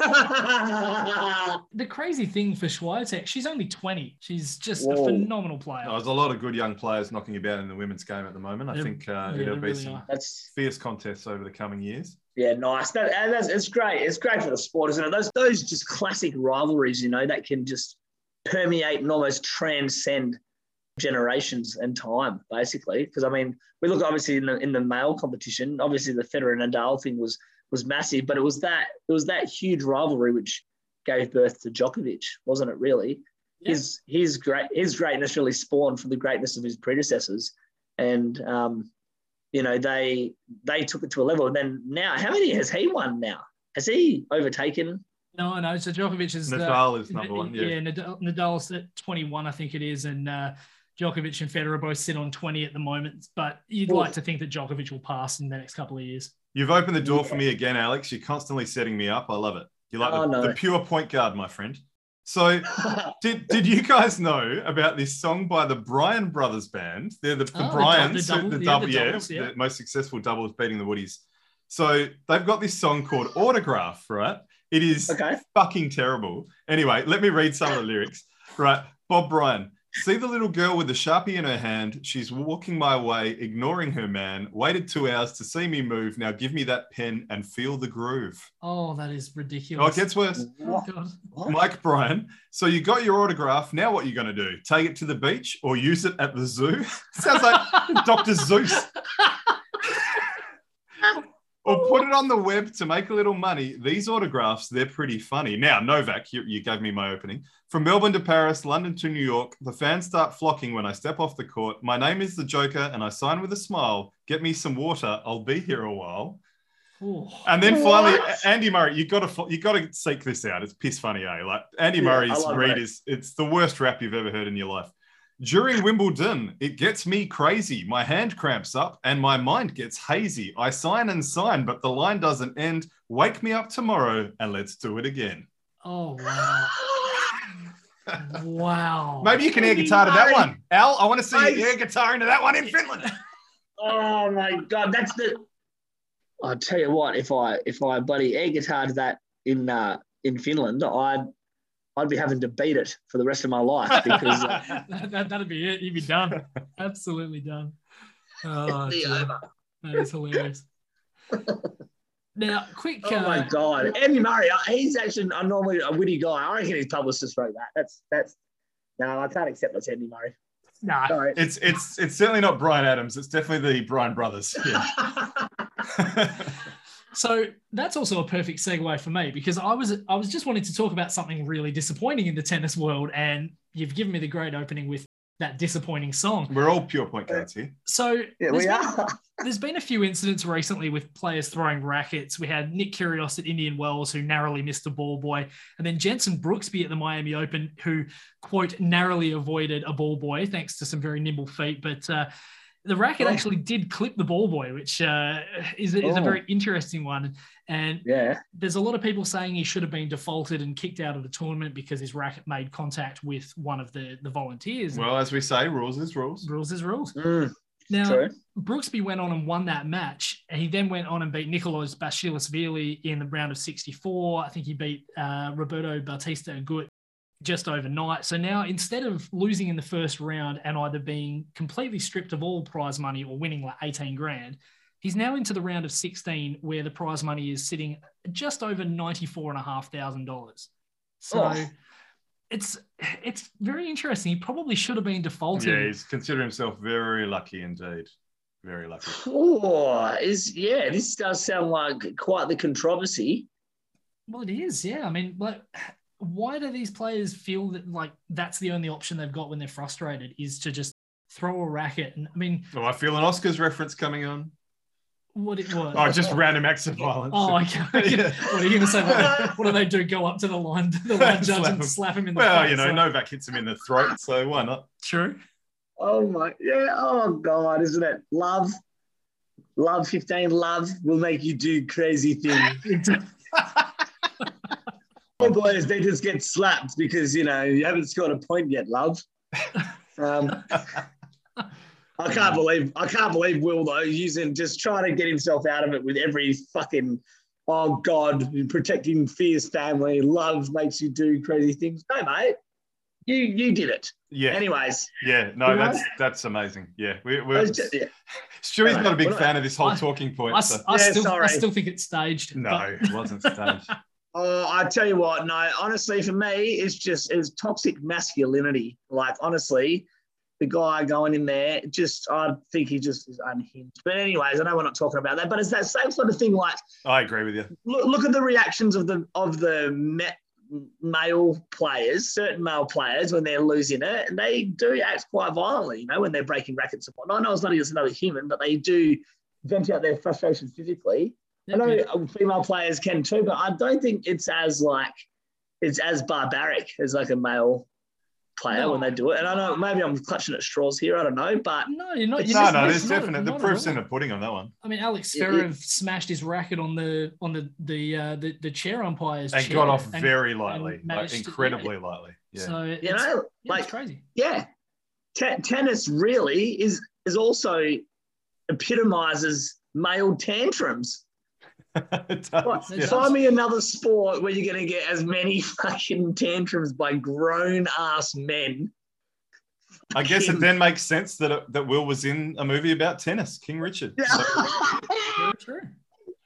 The crazy thing for Swiatek, she's only 20. She's just a phenomenal player. There's a lot of good young players knocking about in the women's game at the moment. I Yeah, think uh, yeah, it'll there be really some that's fierce contests over the coming years. Yeah, nice. That, and that's, it's great. It's great for the sport, isn't it? Those those just classic rivalries, you know, that can just permeate and almost transcend generations and time, basically. Because I mean, we look obviously in the in the male competition. Obviously, the Federer and Nadal thing was was massive, but it was that it was that huge rivalry which gave birth to Djokovic, wasn't it? Really, Yeah. his his great his greatness really spawned from the greatness of his predecessors, and um, you know they they took it to a level. And then now, how many has he won now? Has he overtaken? No, no. So Djokovic is uh, Nadal is number one. Yeah. Yeah, Nadal, Nadal's at 21, I think it is, and uh, Djokovic and Federer both sit on 20 at the moment. But you'd Oof. like to think that Djokovic will pass in the next couple of years. You've opened the door for me again, Alex. You're constantly setting me up. I love it. You're like Oh, the, no. the pure point guard, my friend. So, did did you guys know about this song by the Bryan Brothers Band? They're the, the Oh, the Bryans, dou- the the, double- yeah, the yeah, doubles, yeah. the most successful doubles beating the Woodies. So they've got this song called Autograph, right? It is okay. fucking terrible. Anyway, let me read some of the lyrics. Right. Bob Bryan. See the little girl with the sharpie in her hand. She's walking my way, ignoring her man. Waited two hours to see me move. Now give me that pen and feel the groove. Oh, that is ridiculous. Oh, it gets worse. Oh, God. What? Mike Bryan. So you got your autograph. Now what are you going to do? Take it to the beach or use it at the zoo? Sounds like Dr. Seuss. or put it on the web to make a little money. These autographs, they're pretty funny. Now, Novak, you, you gave me my opening. From Melbourne to Paris, London to New York, the fans start flocking when I step off the court. My name is the Joker, and I sign with a smile. Get me some water. I'll be here a while. Oh. And then finally, What? Andy Murray, you got to you got to seek this out. It's piss funny, eh? Like Andy Yeah, Murray's I read it. is it's the worst rap you've ever heard in your life. During Wimbledon, it gets me crazy. My hand cramps up and my mind gets hazy. I sign and sign, but the line doesn't end. Wake me up tomorrow and let's do it again. Oh, wow. Wow. Maybe you can air guitar to that one. Al, I want to see you air guitar into that one in Finland. Oh my god, that's the. I'll tell you what, if I if I bloody air guitar to that in uh, in Finland, I'd I'd be having to beat it for the rest of my life because uh, that, that, that'd be it. You'd be done. Absolutely done. Oh, over. that is hilarious. Now, quick. Oh my uh, god, Andy Murray, uh, he's actually a normally a witty guy. I reckon his publicist wrote that. That's that's. No, I can't accept that's Andy Murray. Nah, Sorry. It's it's it's certainly not Bryan Adams. It's definitely the Bryan brothers. Yeah. So that's also a perfect segue for me because I was I was just wanting to talk about something really disappointing in the tennis world, and you've given me the great opening with that disappointing song. We're all pure point guards here. So yeah, there's we been- are. there's been a few incidents recently with players throwing rackets. We had Nick Kyrgios at Indian Wells who narrowly missed a ball boy, and then Jensen Brooksby at the Miami Open who quote narrowly avoided a ball boy thanks to some very nimble feet, but. Uh, the racket Oh. actually did clip the ball boy, which uh, is, is a Oh. very interesting one. And Yeah. there's a lot of people saying he should have been defaulted and kicked out of the tournament because his racket made contact with one of the, the volunteers. Well, as we say, rules is rules. rules is rules. Mm. Now, True. Brooksby went on and won that match. And he then went on and beat Nikoloz Basilashvili in the round of 64. I think he beat uh, Roberto Bautista Agut just overnight. So now instead of losing in the first round and either being completely stripped of all prize money or winning like 18 grand, he's now into the round of 16 where the prize money is sitting just over $94,500. So Oh. it's it's very interesting. He probably should have been defaulted. Yeah, he's considered himself very lucky indeed. Very lucky. Oh, is yeah, this does sound like quite the controversy. Well, it is, yeah. I mean, like, why do these players feel that like that's the only option they've got when they're frustrated is to just throw a racket? And I mean, Oh, I feel an Oscars reference coming on. what it was? Oh, just random acts of violence. Oh, okay. Yeah. What are you going to say? Like, what do they do? Go up to the line, the line judge, Slap and him. slap him in the Well, face? you know, like, Novak hits him in the throat, so why not? True. Oh my yeah, oh god, isn't it? Love, love 15, love will make you do crazy things. Oh boys, they just get slapped because you know you haven't scored a point yet, love. Um, I can't believe I can't believe Will though using just trying to get himself out of it with every fucking oh god protecting Fear's family. Love makes you do crazy things. No, mate, you you did it. Yeah, Anyways, yeah, no, You know? that's that's amazing. Yeah, we, we're, just- yeah. Stewie's not a big Well, fan of this whole I- talking point. I, so. I Yeah, still, I still think it's staged. No, but- it wasn't staged. Oh, I tell you what, no, honestly, for me, it's just it's toxic masculinity. Like, honestly, the guy going in there, just I think he just is unhinged. But anyways, I know we're not talking about that, but it's that same sort of thing. Like, I agree with you. look, look at the reactions of the of the ma- male players, certain male players when they're losing it, and they do act quite violently. You know, when they're breaking rackets and whatnot. I know it's not just another human, but they do vent out their frustration physically. I know female players can too, but I don't think it's as like it's as barbaric as like a male player No. when they do it. And I know maybe I'm clutching at straws here. I don't know, but No, you're not. It's you're No, just- no, it's there's not- definite. The not at proof's in the pudding on that one. I mean, Alex Yeah, Zverev smashed his racket on the on the the uh, the, the chair umpire's And chair got off and- very lightly, like managed to- incredibly lightly. Yeah. So it's, you know, yeah, like it's crazy. yeah, Te- tennis really is is also epitomizes male tantrums. It does, What? yeah. Find me another sport where you're going to get as many fucking tantrums by grown ass men. I guess it then makes sense that it, that Will was in a movie about tennis, King Richard. So, Very true.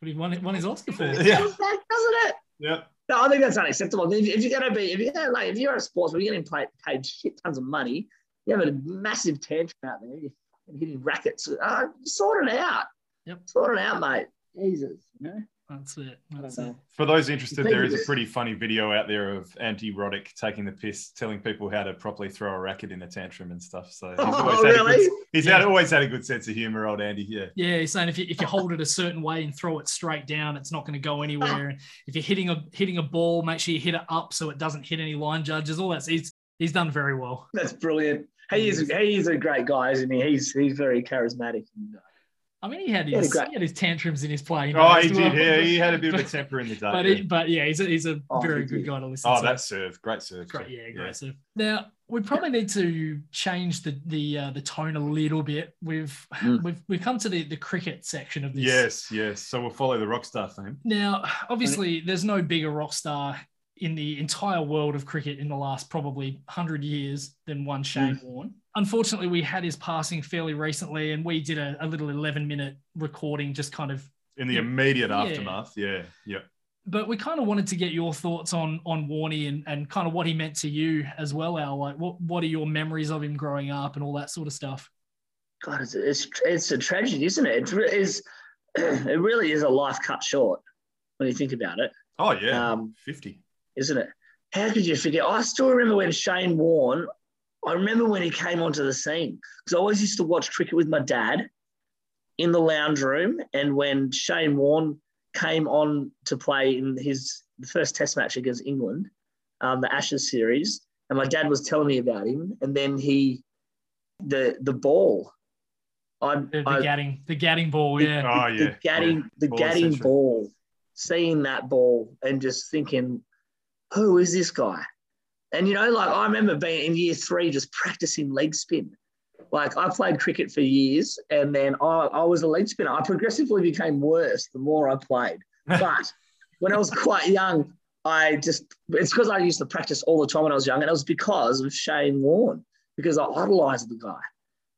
What he won, won his Oscar for. Yeah. Doesn't it? yeah. No, I think that's unacceptable. If, if you're going to be, if you're like, if you're a sports, where you're getting paid, paid shit tons of money, you have a massive tantrum out there, you're hitting rackets. Uh, sort it out. Yep. Sort it out, mate. Jesus, you know. That's it. That's it. know. For those interested, Thank there you. is a pretty funny video out there of Andy Roddick taking the piss, telling people how to properly throw a racket in a tantrum and stuff. So he's Oh, always had a really? good, he's Yeah. had, always had a good sense of humor, old Andy. Yeah. Yeah, he's saying if you if you hold it a certain way and throw it straight down, it's not going to go anywhere. And if you're hitting a hitting a ball, make sure you hit it up so it doesn't hit any line judges. All that. He's he's done very well. That's brilliant. He is, he is a great guy, isn't he? He's, he's very charismatic. And, uh, I mean, he had Yeah, his, great. he had his tantrums in his play. Oh, he did. well. Yeah, he had a bit of a temper in the day. But, yeah. he, but yeah, he's a, he's a Oh, very he good did. guy to listen oh, to. Oh, that serve, great serve. Great, yeah, great stuff. Now we probably need to change the the uh, the tone a little bit. We've Mm. we've we've come to the the cricket section of this. Yes, yes. So we'll follow the rock star theme. Now, obviously, there's no bigger rock star in the entire world of cricket in the last probably 100 years than one Shane Warne. Unfortunately, we had his passing fairly recently, and we did a, a little 11 minute recording just kind of In the Yeah. immediate Yeah. aftermath. Yeah, yeah. but we kind of wanted to get your thoughts on on Warney and, and kind of what he meant to you as well, Al. Like, what what are your memories of him growing up and all that sort of stuff? God, it's, it's, it's a tragedy, isn't it? It re- is, it really is a life cut short when you think about it, Oh, yeah. Um, 50. Isn't it? How could you forget? I still remember when Shane Warne, I remember when he came onto the scene because I always used to watch cricket with my dad in the lounge room. And when Shane Warne came on to play in his first test match against England, um, the Ashes series, and my dad was telling me about him, and then he, the the ball, I, The, the I Gatting, the Gatting ball, yeah. Oh, yeah. the Gatting, the Ball Gatting ball, seeing that ball and just thinking, who is this guy? And you know, like I remember being in year three, just practicing leg spin, Like I played cricket for years, and then I, I was a leg spinner. I progressively became worse the more I played. But when I was quite young, I just it's because I used to practice all the time when I was young, and it was because of Shane Warne because I idolized the guy.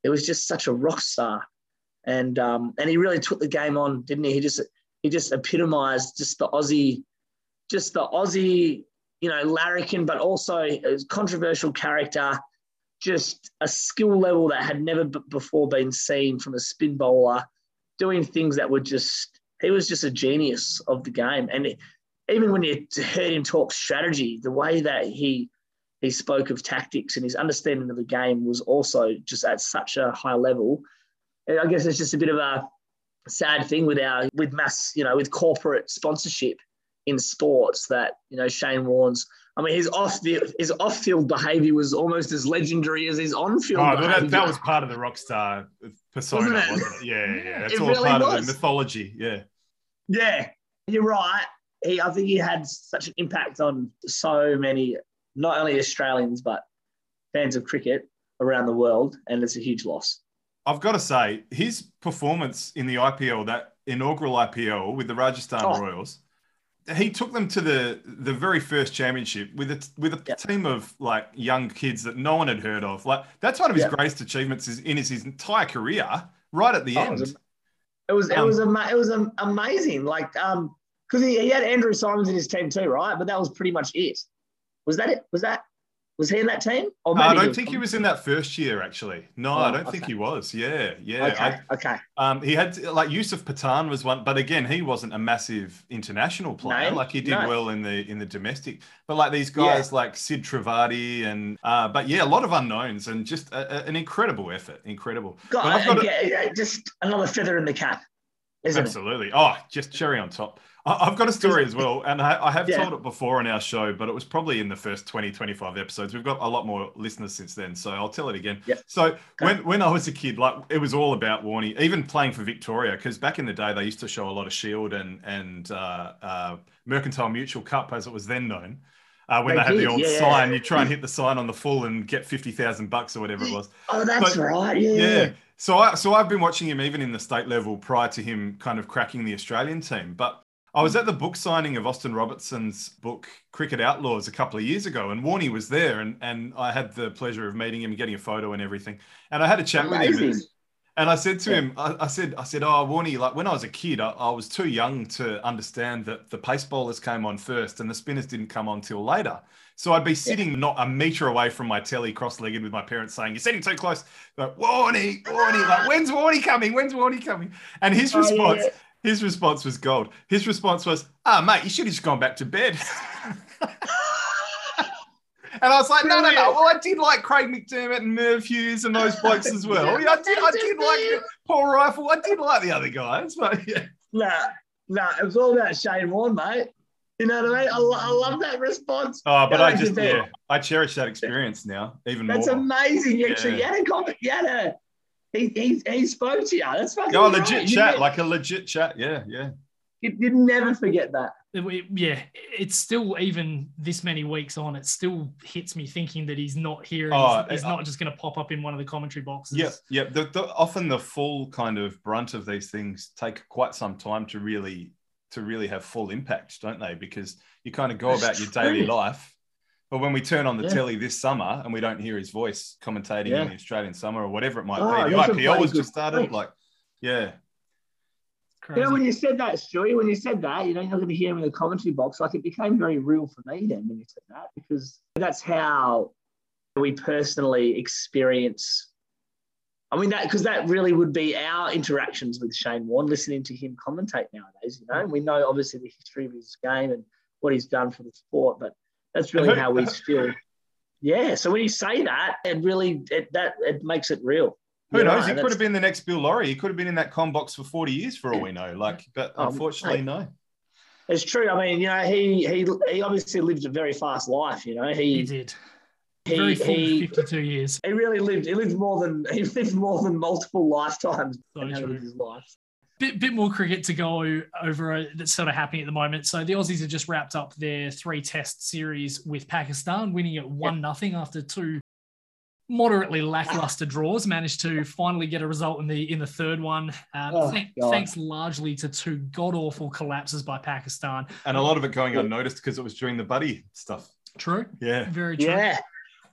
It was just such a rock star, and um, and he really took the game on, didn't he? He just he just epitomized just the Aussie, just the Aussie, you know, larrikin, but also a controversial character, just a skill level that had never b- before been seen from a spin bowler, doing things that were just he was just a genius of the game, and it, even when you heard him talk strategy, the way that he he spoke of tactics and his understanding of the game was also just at such a high level. I guess it's just a bit of a sad thing with our with mass, you know, with corporate sponsorship in sports that you know Shane Warne's. I mean, his off the his off field behaviour was almost as legendary as his on field. Oh, that, that was part of the rock star persona, wasn't it? Wasn't it? Yeah, yeah, that's It all really part was. of the mythology. Yeah. Yeah, you're right. He, I think he had such an impact on so many, not only Australians but fans of cricket around the world, and it's a huge loss. I've got to say, his performance in the IPL, that inaugural IPL with the Rajasthan Oh. Royals, he took them to the the very first championship with a with a Yeah. team of like young kids that no one had heard of. Like that's one of his Yeah. greatest achievements is in his, his entire career. Right at the Oh, it end, was It was it Um, was ama- it was amazing. Like um, because he, he had Andrew Symonds in his team too, right? But that was pretty much it. Was that it? Was that was he in that team? Or No, I don't think he was in that first year. Actually, no, I Oh, don't think he was. Yeah, yeah. Okay, okay. Um, he had like Yusuf Pathan was one, but again, he wasn't a massive international player. No, like he did no. well in the in the domestic, but like these guys like Sid Trivedi and uh, but yeah, a lot of unknowns and just a, a- an incredible effort. Incredible. God, got a- yeah, yeah, just another feather in the cap, isn't it? Absolutely. Oh, just cherry on top. I've got a story as well, and I, I have Yeah. told it before on our show, but it was probably in the first 20, 25 episodes. We've got a lot more listeners since then, so I'll tell it again. Yeah. So when, when I was a kid, like it was all about Warney, even playing for Victoria, because back in the day they used to show a lot of Shield and and uh, uh, Mercantile Mutual Cup, as it was then known. Uh, when They they, had the old yeah. sign, you try and hit the sign on the full and get fifty thousand bucks or whatever it was. Oh, that's But- right. Yeah. Yeah. So I so I've been watching him even in the state level prior to him kind of cracking the Australian team. But I was at the book signing of Austin Robertson's book Cricket Outlaws a couple of years ago, and Warney was there, and and I had the pleasure of meeting him, getting a photo and everything. And I had a chat with him. And- And I said to Yeah. him, I, I said, I said, oh, Warney, like when I was a kid, I, I was too young to understand that the pace bowlers came on first and the spinners didn't come on till later. So I'd be sitting not a meter away from my telly, cross-legged, with my parents saying, "You're sitting too close." Like, Warney, Warney, like, when's Warney coming? When's Warney coming? And his Oh, response, yeah. His response was gold. His response was, "Ah, mate, you should have just gone back to bed." And I was like, no, no, no. Well, I did like Craig McDermott and Merv Hughes and those blokes as well. Yeah, I did, I did like Paul Reiffel. I did like the other guys, but yeah. Nah, nah, it was all about Shane Warne, mate. You know what I mean? I, lo- I love that response. Oh, but I just, yeah, I cherish that experience now even That's more. That's amazing. You actually Yeah. had a comment. You had a, he, he, he spoke to you. That's fucking Oh, great. legit You chat, ne- like a legit chat. Yeah, yeah. you, you'd never forget that. It- it- yeah, it's still even this many weeks on. It still hits me thinking that he's not here. And Oh, he's, he's I- not just going to pop up in one of the commentary boxes. Yeah, yeah. The, the, often the full kind of brunt of these things take quite some time to really to really have full impact, don't they? Because you kind of go That's about your daily life. But when we turn on the Yeah. telly this summer and we don't hear his voice commentating Yeah. in the Australian summer or whatever it might Oh, be, the that's a IPL was just started. point. Like, yeah, Crazy. You know, when you said that, Stewie, when you said that, you know, you're not going to hear him in the commentary box. Like it became very real for me then when you said that, because that's how we personally experience. I mean, that because that really would be our interactions with Shane Warne, listening to him commentate nowadays. You know, and we know obviously the history of his game and what he's done for the sport, but that's really how we still. Yeah, so when you say that, it really it, that it makes it real. who You know, knows? He could have been the next Bill Lawry. He could have been in that com box for 40 years for all we know. Like, but Um, unfortunately, mate. no. It's true. I mean, you know, he he he obviously lived a very fast life. You know, he he did. he Very full he, 52 years. he really lived. He lived more than he lived more than multiple lifetimes. So in how he true. lived his life. Bit, bit more cricket to go over uh, that's sort of happening at the moment. So the Aussies have just wrapped up their three test series with Pakistan, winning it one nothing after two moderately lackluster draws. Managed to finally get a result in the in the third one, um, Oh, thank- God. thanks largely to two god awful collapses by Pakistan. And a lot of it going unnoticed because it was during the buddy stuff. True, Yeah. very true. Yeah,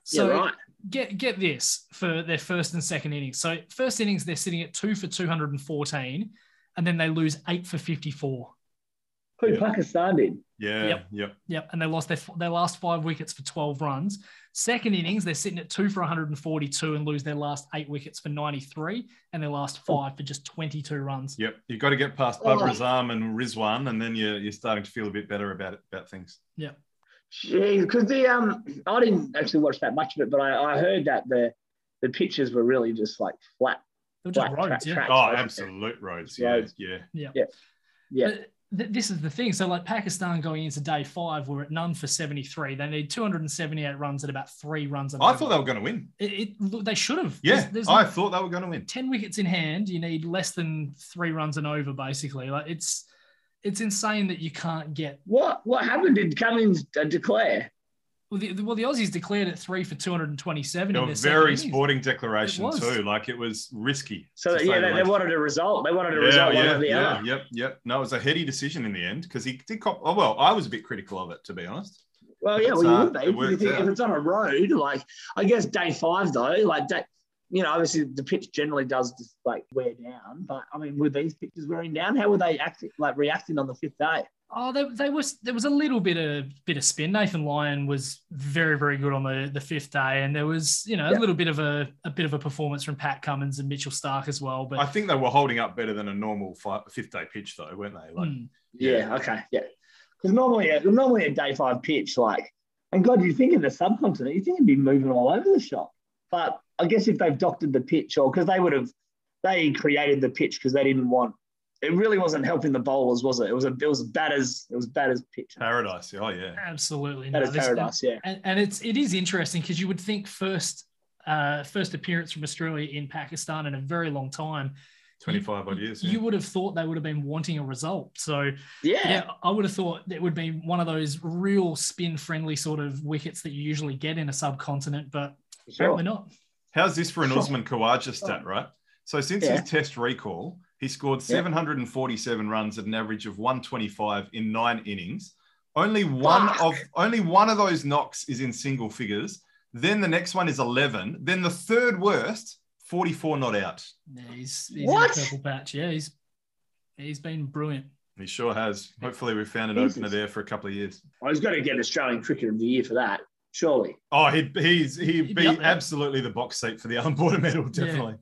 So yeah, right. get get this for their first and second innings. So first innings they're sitting at two for two hundred and then they lose eight for fifty four. Who Yeah. Pakistan did? Yeah. Yep. Yep. Yep, and they lost their their last five wickets for twelve runs. Second innings they're sitting at two for one hundred and forty two and lose their last eight wickets for ninety three, and their last five for just twenty two runs. Yep. You've got to get past Oh. Babar Azam and Rizwan, and then you're, you're starting to feel a bit better about it, about things. Yeah. Jeez, because the um, I didn't actually watch that much of it, but I, I heard that the the pitches were really just like flat. They're just Flat roads, track- yeah. track. Oh, Right. absolute roads. It's Yeah. roads. Yeah. Yeah, But th- this is the thing. So, like Pakistan going into day five, we're at none for 73. They need 278 runs at about three runs. and I thought they were going to win. it, it, look, they should have. Yeah. There's, there's I no- thought they were going to win. 10 wickets in hand. You need less than three runs and over, basically. Like it's it's insane that you can't get. what what happened? Did Cummins uh, declare? Well, the, well, the Aussies declared at three for 227. They in were their very sporting declaration too. Like it was risky. So to say yeah, the they, they wanted a result. They wanted a yeah, result one yeah, the yeah, other. yep, yep. No, it was a heady decision in the end because he did cop. Oh well, I was a bit critical of it to be honest. Well, yeah, It's, well, you uh, would be. it because If, you- if it's on a road, like I guess day five though, like day, you know, obviously the pitch generally does just like wear down. But I mean, were these pitches wearing down, how were they acting like reacting on the fifth day? Oh, they, they was there was a little bit of bit of spin. Nathan Lyon was very very good on the, the fifth day, and there was you know Yeah. a little bit of a, a bit of a performance from Pat Cummins and Mitchell Starc as well. But I think they were holding up better than a normal fi fifth day pitch though, weren't they? Like, hmm, Yeah, okay, yeah. Because normally, uh, normally a day five pitch, like, and God, you think in the subcontinent, you think it'd be moving all over the shop. But I guess if they've doctored the pitch, or because they would have, they created the pitch because they didn't want. It really wasn't helping the bowlers, was it? It was a, it was batters, it was batters pitch, paradise. Oh yeah. absolutely. no, batters this- paradise, yeah. and, and it's it is interesting because you would think first uh, first appearance from Australia in Pakistan in a very long time. Twenty five odd years. You would have thought they would have been wanting a result. So Yeah, yeah, I would have thought it would be one of those real spin friendly sort of wickets that you usually get in a subcontinent, but sure. apparently not. How's this for an Usman Khawaja stat, right? So since Yeah. his test recall, he scored Yeah. 747 runs at an average of 125 in nine innings. Only one Fuck. of only one of those knocks is in single figures. Then the next one is 11. Then the third worst, 44 not out. Yeah, he's, he's What? in purple patch. Yeah, he's he's been brilliant. He sure has. Hopefully, we found an Jesus. opener there for a couple of years. I was going to get Australian Cricketer of the Year for that, surely. Oh, he, he's he'd He'd be be absolutely the box seat for the Allan Border medal. Definitely,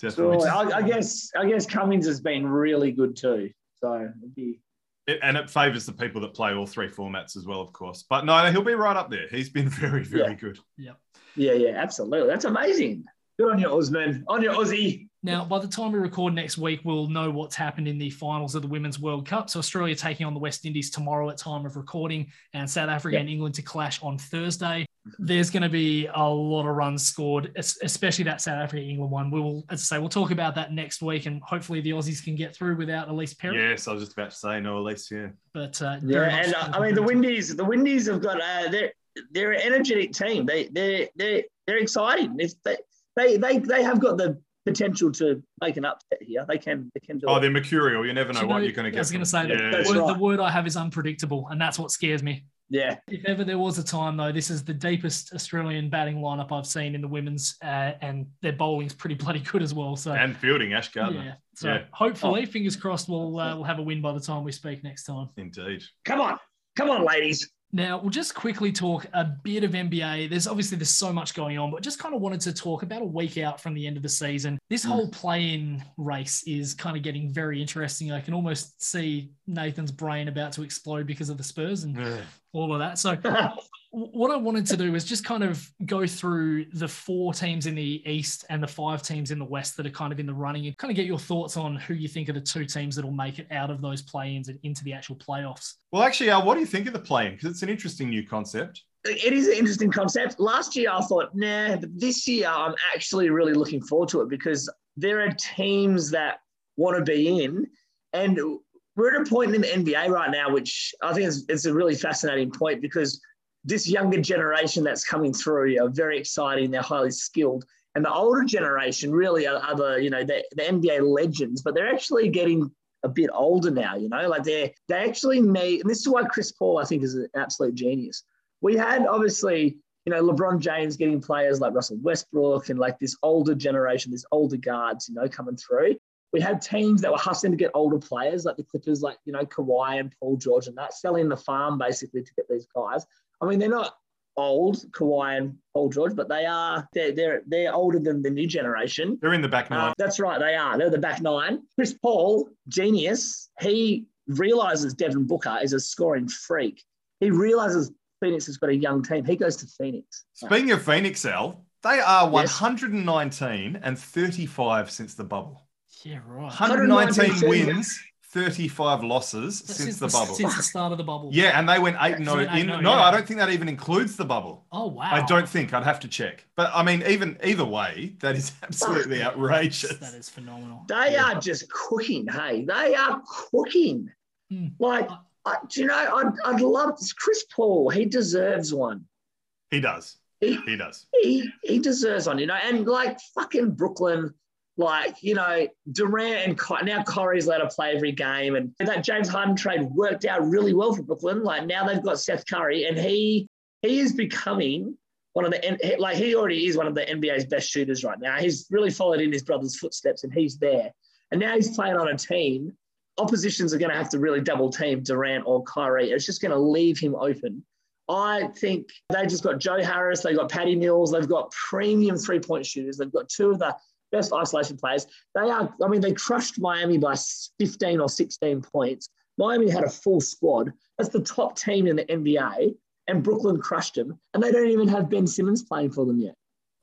definitely. Surely. I, I guess, I guess Cummins has been really good too. So it'd be, It, and it favours the people that play all three formats as well, of course. But no, he'll be right up there. He's been very, very Yeah. good. yeah, yeah, yeah, absolutely. That's amazing. Good on you, Usman. On your Aussie. Now, by the time we record next week, we'll know what's happened in the finals of the Women's World Cup. So Australia taking on the West Indies tomorrow at time of recording, and South Africa Yep. and England to clash on Thursday. There's going to be a lot of runs scored, especially that South Africa England one. We will, as I say, we'll talk about that next week, and hopefully the Aussies can get through without Ellyse Perry. Yes, I was just about to say no, Ellyse. Yeah, But uh, Yeah, and uh, I mean the Windies. The Windies have got uh, they're they're an energetic team. They they they they're exciting. If they they they they have got the potential to make an upset here. They can they can do Oh, it. they're mercurial. You never know Do you what know- you're going to get. I was going to say that Yeah. the, That's word, right. the word I have is unpredictable, and that's what scares me. Yeah, If ever there was a time, though, this is the deepest Australian batting lineup I've seen in the women's, uh, and their bowling's pretty bloody good as well. So, and fielding, Ash Gardner. yeah. So Yeah. hopefully, fingers crossed, we'll uh, we'll have a win by the time we speak next time. Indeed. come on, come on, ladies. Now, we'll just quickly talk a bit of NBA. There's obviously there's so much going on, but just kind of wanted to talk about a week out from the end of the season. This Mm. whole play-in race is kind of getting very interesting. I can almost see Nathan's brain about to explode because of the Spurs and Yeah. all of that. So what I wanted to do is just kind of go through the four teams in the East and the five teams in the West that are kind of in the running and kind of get your thoughts on who you think are the two teams that'll make it out of those play-ins and into the actual playoffs. Well, actually, uh, what do you think of the playing? Because it's an interesting new concept. it is an interesting concept. Last year, I thought, nah, but this year, I'm actually really looking forward to it because there are teams that want to be in. And we're at a point in the NBA right now, which I think is it's a really fascinating point because this younger generation that's coming through are very exciting. They're highly skilled. And the older generation really are, are the, you know, the, the NBA legends, but they're actually getting a bit older now, you know, like they're, they actually need, and this is why Chris Paul, I think, is an absolute genius. We had obviously, you know, LeBron James getting players like Russell Westbrook and like this older generation, this older guards, you know, coming through. We had teams that were hustling to get older players, like the Clippers, like, you know, Kawhi and Paul George and that, selling the farm basically to get these guys. I mean, they're not old, Kawhi and Paul George, but they are they're they're they're older than the new generation. They're in the back nine. Uh, that's right, they are. They're the back nine. Chris Paul, genius. He realizes Devin Booker is a scoring freak. He realizes Phoenix has got a young team. He goes to Phoenix. Speaking of Phoenix, Al, they are Yes. 119 and 35 since the bubble. Yeah, right. 119 119 wins, 35 losses That's since the bubble. Since the start of the bubble. Yeah, and they went 8 and 0 Went in. No, oh, yeah. I don't think that even includes the bubble. Oh wow. I don't think. I'd have to check. But I mean, even either way, that is absolutely outrageous. That is phenomenal. They Yeah. are just cooking. Hey, they are cooking. Hmm. Like, I, do you know? I'd, I'd love Chris Paul. He deserves one. He does. He, He does. he he deserves one, you know. And like fucking Brooklyn, like you know Durant and now Kyrie's allowed to play every game, and that James Harden trade worked out really well for Brooklyn. Like now they've got Seth Curry, and he he is becoming one of the like he already is one of the NBA's best shooters right now. He's really followed in his brother's footsteps, and he's there. And now he's playing on a team. Oppositions are going to have to really double team Durant or Kyrie. It's just going to leave him open. I think they just got Joe Harris, they've got Patty Mills, they've got premium three point shooters, they've got two of the best isolation players. They are, I mean, they crushed Miami by 15 or 16 points. Miami had a full squad. That's the top team in the NBA, and Brooklyn crushed them. And they don't even have Ben Simmons playing for them yet.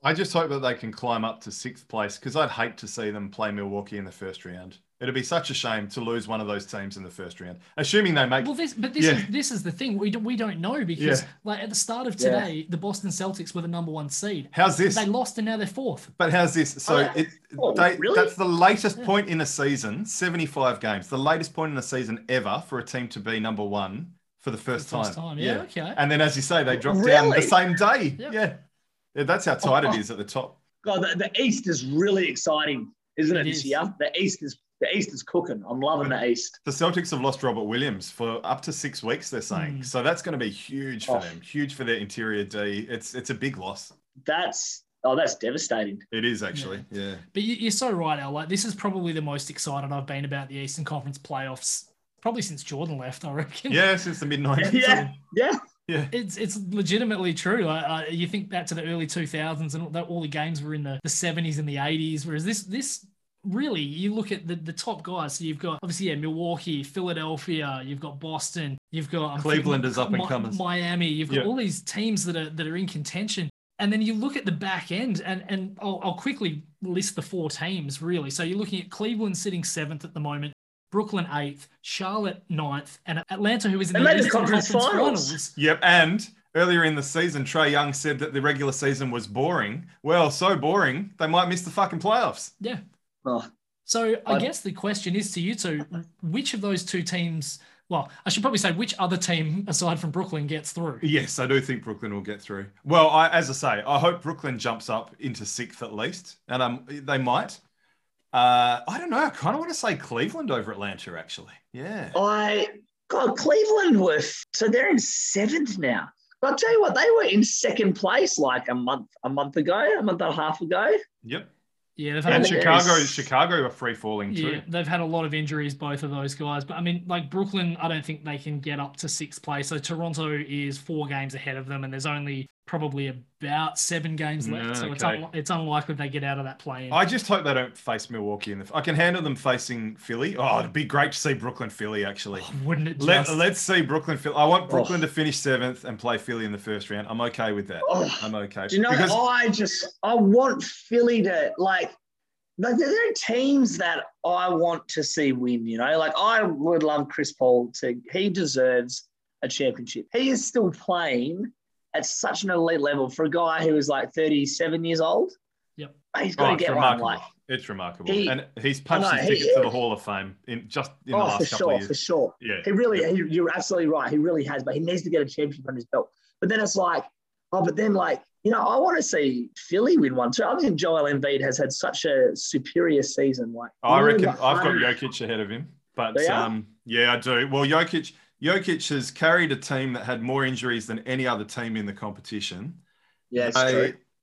I just hope that they can climb up to sixth place because I'd hate to see them play Milwaukee in the first round. It'd be such a shame to lose one of those teams in the first round, assuming they make. Well, this, but this Yeah. is this is the thing we don't, we don't know because Yeah. like at the start of Yeah. today, the Boston Celtics were the number one seed. How's this? They lost and now they're fourth. But how's this? So Oh, it, Oh, they, really? that's the latest Yeah. point in a season, 75 games. The latest point in a season ever for a team to be number one for the first, first time. time, yeah, okay. And then, as you say, they dropped down the same day. Yep. Yeah. yeah. That's how tight Oh, it oh. at the top. God, the, the East is really exciting, isn't it, It this is. year? The East is the East is cooking. I'm loving the East. The Celtics have lost Robert Williams for up to six weeks, they're saying. Hmm. So that's going to be huge for Oh. them, huge for their interior D. It's it's a big loss. That's oh, that's devastating. It is actually. Yeah. But you, you're so right, Al. Like this is probably the most excited I've been about the Eastern Conference playoffs probably since Jordan left. I reckon. Yeah, since the mid 90s. Yeah, yeah. Yeah. It's it's legitimately true. Like, uh, you think back to the early 2000s and all, all the games were in the, the 70s and the 80s, whereas this this really you look at the, the top guys. So you've got obviously yeah Milwaukee, Philadelphia, you've got Boston, you've got I'm Cleveland thinking is up and Mi- comers. Miami, you've got Yeah. all these teams that are that are in contention. And then you look at the back end, and and I'll, I'll quickly list the four teams really. So you're looking at Cleveland sitting seventh at the moment. Brooklyn eighth, Charlotte ninth, and Atlanta, who is in And the made the Eastern conference Conference finals. finals. Yep. And earlier in the season, Trae Young said that the regular season was boring. Well, so boring, they might miss the fucking playoffs. Yeah. Oh, So I I- guess the question is to you two, which of those two teams? Well, I should probably say which other team aside from Brooklyn gets through. Yes, I do think Brooklyn will get through. Well, I, as I say, I hope Brooklyn jumps up into sixth at least, and um, they might. Uh, I don't know. I kind of want to say Cleveland over Atlanta, actually. Yeah. I God, Cleveland were so they're in seventh now. But I'll tell you what, they were in second place like a month a month ago, a month and a half ago. Yep. Yeah, they've And And Chicago, there's- Chicago are free falling too. yeah, they've had a lot of injuries, both of those guys. But I mean, like Brooklyn, I don't think they can get up to sixth place. So Toronto is four games ahead of them, and there's only probably about seven games mm, left. Yeah, so it's okay. un- it's unlikely they get out of that play. I just hope they don't face Milwaukee in the. I can handle them facing Philly. Oh, it'd be great to see Brooklyn Philly actually. Oh, wouldn't it Let, just? let's see Brooklyn Philly. I want oh. Brooklyn Oh. to finish seventh and play Philly in the first round. I'm okay with that. Oh, I'm okay. do you know because I just I want Philly to like like there are teams that I want to see win, you know. Like I would love Chris Paul to he deserves a championship. He is still playing at such an elite level for a guy who is like 37 years old. Yep. He's oh, got to it's get one. remarkable. Like, it's remarkable, He- and he's punched I know, his he- ticket to the Hall of Fame in just in the oh, last for couple sure, of for sure. Yeah, He really, Yeah. he, you're absolutely right. He really has, but he needs to get a championship on his belt. But then it's like, oh, but then like, you know, I want to see Philly win one too. I think Joel Embiid has had such a superior season. Like, I reckon I've got 100 Jokic ahead of him, but um, yeah, I do. Well, Jokic, Jokic has carried a team that had more injuries than any other team in the competition. Yeah,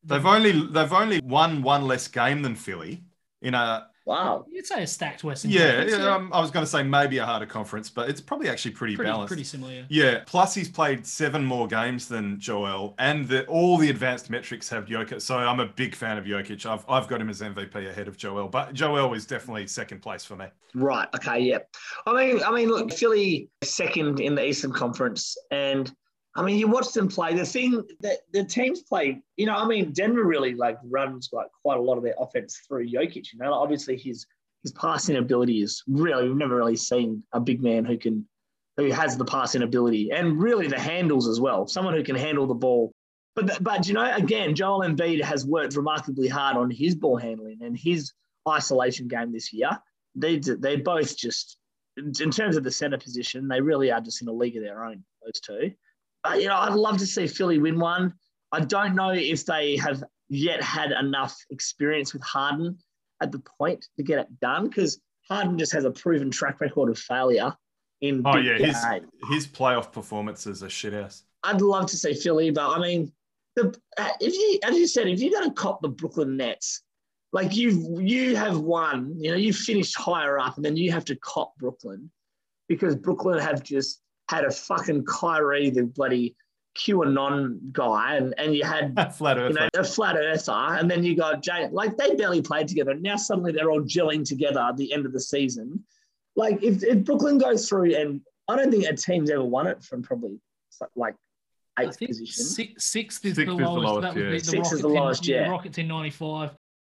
They, they've only they've only won one less game than Philly in a Wow. You'd say a stacked Western. yeah. Conference, yeah, um, I was going to say maybe a harder conference, but it's probably actually pretty, pretty, balanced. pretty similar. Yeah. Yeah. Plus, he's played seven more games than Joel, and the, all the advanced metrics have Jokic. So I'm a big fan of Jokic. I've, I've got him as MVP ahead of Joel, but Joel is definitely second place for me. Right. Okay. Yeah. I mean, I mean, look, Philly second in the Eastern Conference, and I mean, you watch them play. The thing that the teams play, you know, I mean, Denver really like runs like quite a lot of their offense through Jokic. You know, like, obviously his his passing ability is really we've never really seen a big man who can who has the passing ability and really the handles as well. Someone who can handle the ball. But but you know, again, Joel Embiid has worked remarkably hard on his ball handling and his isolation game this year they they both just in terms of the center position, they really are just in a league of their own. Those two, you know, I'd love to see Philly win one. I don't know if they have yet had enough experience with Harden at the point to get it done because Harden just has a proven track record of failure in. Oh yeah, his his playoff performances are shit ass. I'd love to see Philly, but I mean, the, uh, if you, as you said, if you're going to cop the Brooklyn Nets, like you you have won, you know, you finished higher up, and then you have to cop Brooklyn because Brooklyn have just had a fucking Kyrie, the bloody QAnon guy, and, and you had Flat you know, a flat earther, and then you got Jay. Like they barely played together. Now suddenly they're all gelling together at the end of the season. Like if, if Brooklyn goes through, and I don't think a team's ever won it from probably like I eighth think position. six, sixth is Sixth the is the lowest. lowest, that would yeah. be the Sixth is Rockets the in- lowest, yeah. The Rockets in '95.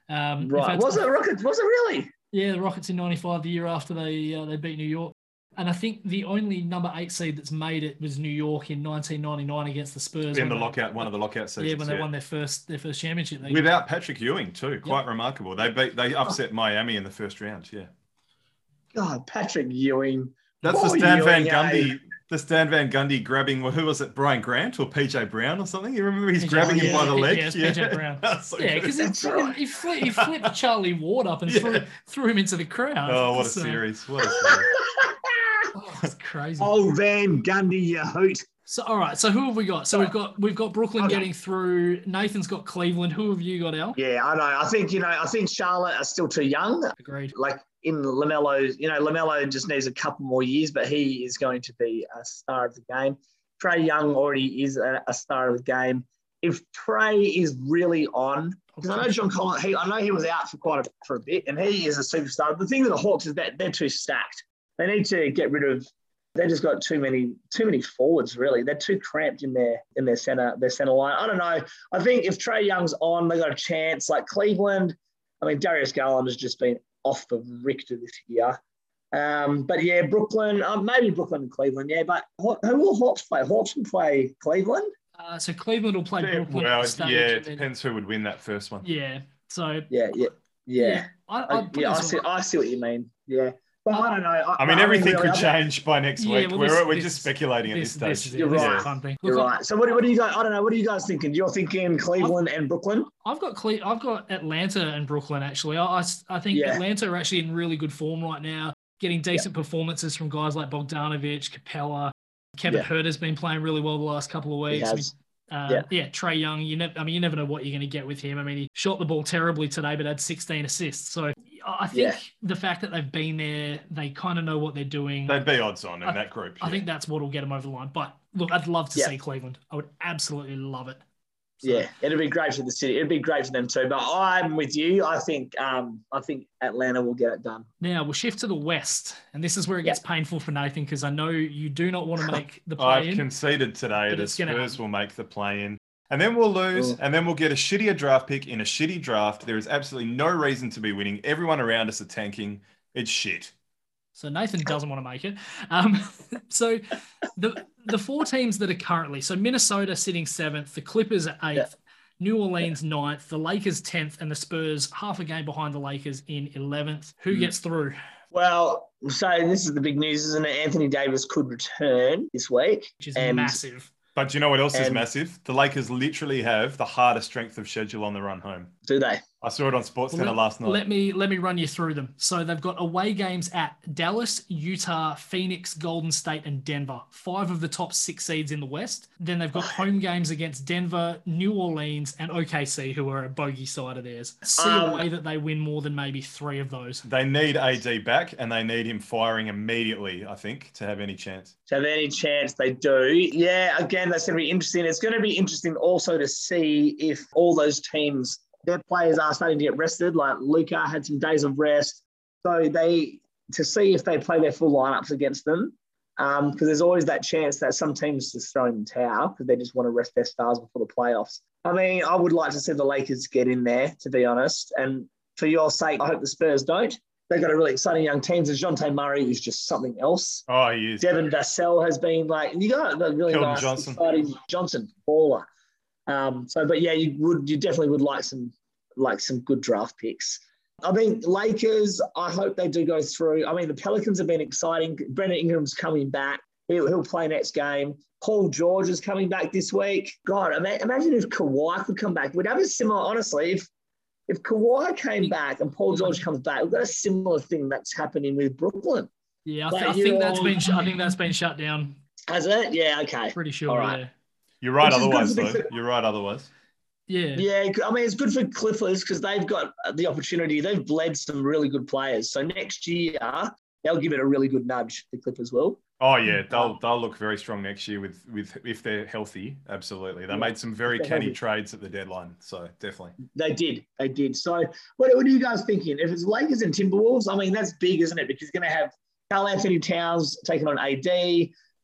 Um, Right? Was it Rockets? Was it really? Yeah, the Rockets in '95, the year after they uh, they beat New York. And I think the only number eight seed that's made it was New York in 1999 against the Spurs. in when the they- lockout, one of the lockout seasons. Yeah, when they yeah. won their first their first championship. They, Without Patrick Ewing too, quite remarkable. They beat they upset Miami in the first round. Yeah, God, Patrick Ewing. that's the Poor Stan Van Ewing, eh? Gundy. The Stan Van Gundy grabbing. Well, who was it? Brian Grant or PJ Brown or something? You remember he's PJ grabbing him by the leg. yeah, it's PJ Brown. So yeah, because he, right. he, flipped, he flipped Charlie Ward up and Yeah. threw, threw him into the crowd. Oh, what a So- series! What a series! Oh, it's crazy. oh, Van Gundy, you hoot. So all right, so who have we got? So we've got we've got Brooklyn Okay. getting through. Nathan's got Cleveland. Who have you got, Al? Yeah, I know. I think you know. I think Charlotte are still too young. Agreed. Like in LaMelo, you know, LaMelo just needs a couple more years, but he is going to be a star of the game. Trae Young already is a, a star of the game. If Trae is really on, because I know John Collins, he, I know he was out for quite a, for a bit, and he is a superstar. The thing with the Hawks is that they're too stacked. They need to get rid of. They just got too many too many forwards. Really, they're too cramped in their in their center their center line. I don't know. I think if Trae Young's on, they got a chance. Like Cleveland, I mean Darius Garland has just been off the Richter this year. Um, but yeah, Brooklyn, um, maybe Brooklyn and Cleveland, yeah. But who who will Hawks play? Hawks will play Cleveland. Uh, so Cleveland will play Yeah, Brooklyn. well, the stage, yeah, it then- depends who would win that first one. yeah. So Yeah, yeah, yeah. I, I, I'd yeah, I see. one- I see what you mean. Yeah, but I don't know. I, I mean, everything really, could change by next Yeah, week. well, we're we're this- just speculating at this, This, this stage. is, You're this is right. a fun. You're right. So what, do- what do you guys? I don't know. What are you guys thinking? You're thinking Cleveland and Brooklyn. I've got Cle- I've got Atlanta and Brooklyn actually. I, I, I think Yeah. Atlanta are actually in really good form right now, getting decent performances from guys like Bogdanovich, Capela. Kevin Yeah. Huerter's been playing really well the last couple of He weeks. I mean, has. Uh, Yeah. yeah. Trae Young. You never. I mean, you never know what you're going to get with him. I mean, he shot the ball terribly today, but had 16 assists. So I think Yeah. the fact that they've been there, they kind of know what they're doing. They'd be odds on in I- that group. I yeah. think that's what will get them over the line. But look, I'd love to Yeah. see Cleveland. I would absolutely love it. So, Yeah, it'd be great for the city. It'd be great for them too. But I'm with you. I think um, I think Atlanta will get it done. Now we'll shift to the West, and this is where it gets painful for Nathan because I know you do not want to make the I've conceded today But that it's gonna Spurs happen. will make the play in. And then we'll lose, Oh. and then we'll get a shittier draft pick in a shitty draft. There is absolutely no reason to be winning. Everyone around us are tanking. It's shit. So Nathan doesn't want to make it. Um, so the the four teams that are currently so Minnesota sitting seventh, the Clippers at eighth, New Orleans ninth, the Lakers tenth, and the Spurs half a game behind the Lakers in eleventh. Who Mm. gets through? Well, so this is the big news, isn't it? Anthony Davis could return this week, Which is And- massive. But do you know what else is massive? The Lakers literally have the hardest strength of schedule on the run home. Do they? I saw it on Sports Well, Center let- last night. Let me let me run you through them. So they've got away games at Dallas, Utah, Phoenix, Golden State, and Denver. Five of the top six seeds in the West. Then they've got home games against Denver, New Orleans, and OKC, who are a bogey side of theirs. See Um, a way that they win more than maybe three of those. They need AD back and they need him firing immediately, I think, to have any chance. To have any chance they do. Yeah, again, that's going to be interesting. It's going to be interesting also to see if all those teams, their players are starting to get rested. Like Luka had some days of rest. So they, to see if they play their full lineups against them. Um, because there's always that chance that some teams just throw in the towel because they just want to rest their stars before the playoffs. I mean, I would like to see the Lakers get in there, to be honest. And for your sake, I hope the Spurs don't. They've got a really exciting young team. Dejounte Murray is just something else. Oh, he is. Devin Vassell has been like you got a really nice Johnson. exciting Johnson baller. Um, so, but yeah, you would you definitely would like some like some good draft picks. I mean, Lakers. I hope they do go through. I mean, the Pelicans have been exciting. Brandon Ingram's coming back. He'll, he'll play next game. Paul George is coming back this week. God, ima- imagine if Kawhi could come back. We'd have a similar. Honestly, if if Kawhi came back and Paul George comes back, we've got a similar thing that's happening with Brooklyn. Yeah, I, th- I think that's been sh- I think that's been shut down. Has it? Yeah. Okay. Pretty sure. All right. Yeah. You're right Which is good otherwise, though. You're right otherwise. Yeah. Yeah, I mean, it's good for Clippers because they've got the opportunity. They've bled some really good players. So next year, they'll give it a really good nudge, the Clippers will. Oh yeah, they'll they'll look very strong next year with with if they're healthy. Absolutely, they Yeah, made some very they're canny healthy. trades at the deadline. So definitely. They did. They did. So what, what are you guys thinking? If it's Lakers and Timberwolves, I mean, that's big, isn't it? Because you're going to have Karl-Anthony Towns taking on AD.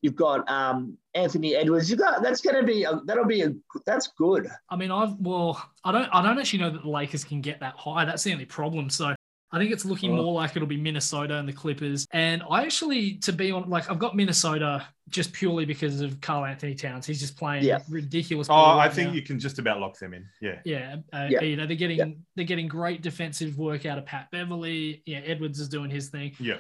You've got um, Anthony Edwards. You got that's going to be a, that'll be a that's good. I mean, I've well, I don't, I don't actually know that the Lakers can get that high. That's the only problem. So I think it's looking Oh. more like it'll be Minnesota and the Clippers. And I actually, to be on, like, I've got Minnesota just purely because of Karl-Anthony Towns. He's just playing Yeah. ridiculous. Oh, ball I right think now. you can just about lock them in. Yeah. Yeah, uh, Yeah. you know they're getting Yeah. they're getting great defensive work out of Pat Beverley. Yeah, Edwards is doing his thing. Yeah.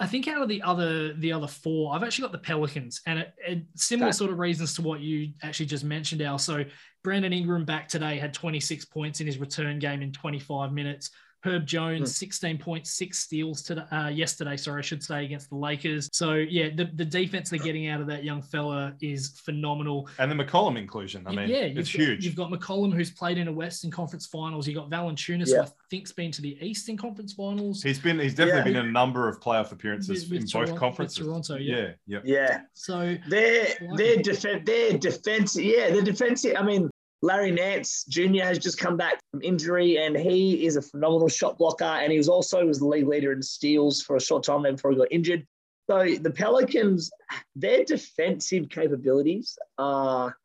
I think out of the other the other four, I've actually got the Pelicans, and it, it, similar Okay. sort of reasons to what you actually just mentioned, Al. So Brandon Ingram back today had 26 points in his return game in 25 minutes. Herb Jones, 16.6 steals to uh, yesterday, sorry, I should say, against the Lakers. So yeah, the, the defense they're getting out of that young fella is phenomenal. And the McCollum inclusion. I mean, yeah, you've it's got, huge. You've got McCollum, who's played in a Western Conference Finals. You've got Valanciunas, Yeah. who I think's been to the Eastern Conference Finals. He's been he's definitely Yeah. been in a number of playoff appearances With- with in Toronto- both with conferences. Toronto, yeah. yeah, yeah. Yeah, So their their defense, their defense, yeah, the defense. I mean, Larry Nance Jr. has just come back from injury, and he is a phenomenal shot blocker. And he was also was the league leader in steals for a short time before he got injured. So the Pelicans, their defensive capabilities are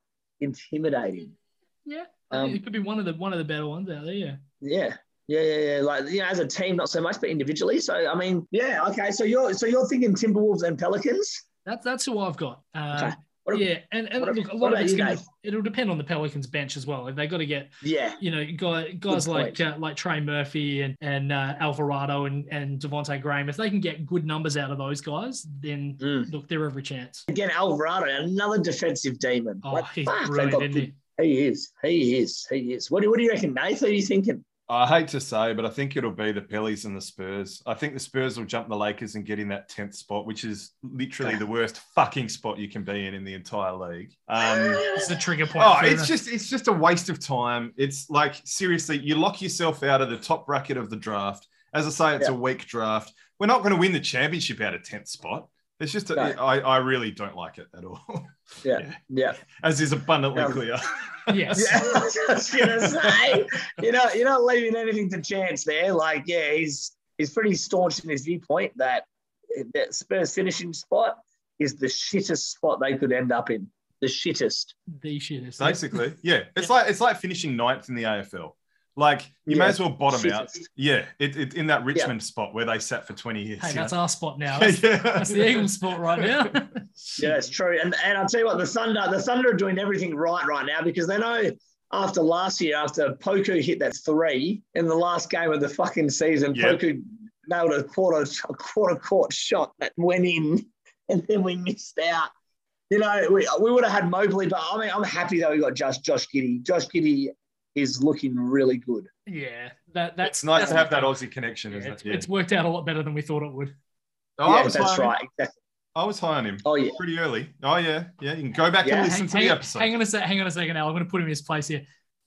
intimidating. yeah, Um, it could be one of the one of the better ones out there. Yeah. Yeah. Yeah, yeah, yeah. Like you know, as a team, not so much, but individually. So I mean, yeah, okay. So you're so you're thinking Timberwolves and Pelicans. That's that's who I've got. Uh, Okay. What- yeah, and, and look, a lot of it's gonna, it'll depend on the Pelicans bench as well. If they got to get Yeah, you know guy, guys like uh, like Trey Murphy and and uh, Alvarado and and Devonte Graham, if they can get good numbers out of those guys, then Mm. look, they're every chance. again, Alvarado, another defensive demon. Oh, Like, he's fuck, brilliant, isn't he? He is. He is. He is. What do, what do you reckon, Nathan? Are you thinking? I hate to say, but I think it'll be the Pellies and the Spurs. I think the Spurs will jump the Lakers and get in that tenth spot, which is literally the worst fucking spot you can be in in the entire league. Um, It's the trigger point. Oh, it's the- just it's just a waste of time. It's like seriously, you lock yourself out of the top bracket of the draft. As I say, it's Yeah. a weak draft. We're not going to win the championship out of tenth spot. It's just a, No. I, I really don't like it at all, Yeah. Yeah. as is abundantly Yeah. clear. yes. Yeah, I was just gonna say, you know, you're not leaving anything to chance there. Like, yeah, he's he's pretty staunch in his viewpoint that that Spurs finishing spot is the shittest spot they could end up in. The shittest. the shittest. Basically, yeah, it's like it's like finishing ninth in the AFL. Like you may as well bottom out. Yeah, it, it in that Richmond spot where they sat for twenty years. Hey, you that's know? our spot now. That's, Yeah. that's the Eagles' spot right now. Yeah, it's true. And and I'll tell you what, the Thunder, the Thunder are doing everything right right now because they know after last year, after Poku hit that three in the last game of the fucking season, Yep. Poku nailed a quarter a quarter court shot that went in, and then we missed out. You know, we, we would have had Mobley, but I mean, I'm happy that we got Josh Josh Giddey. Josh Giddey is looking really good. Yeah, that that's It's nice that's to have that Aussie connection, Yeah, isn't it's, it? Yeah. it's worked out a lot better than we thought it would. Oh, I was that's high on him. right. Exactly. I was high on him Oh yeah. pretty early. Oh yeah, yeah. You can go back Yeah. and listen Hang, to hang- the episode. hang on a sec. Hang on a second, Al. I'm going to put him in his place here.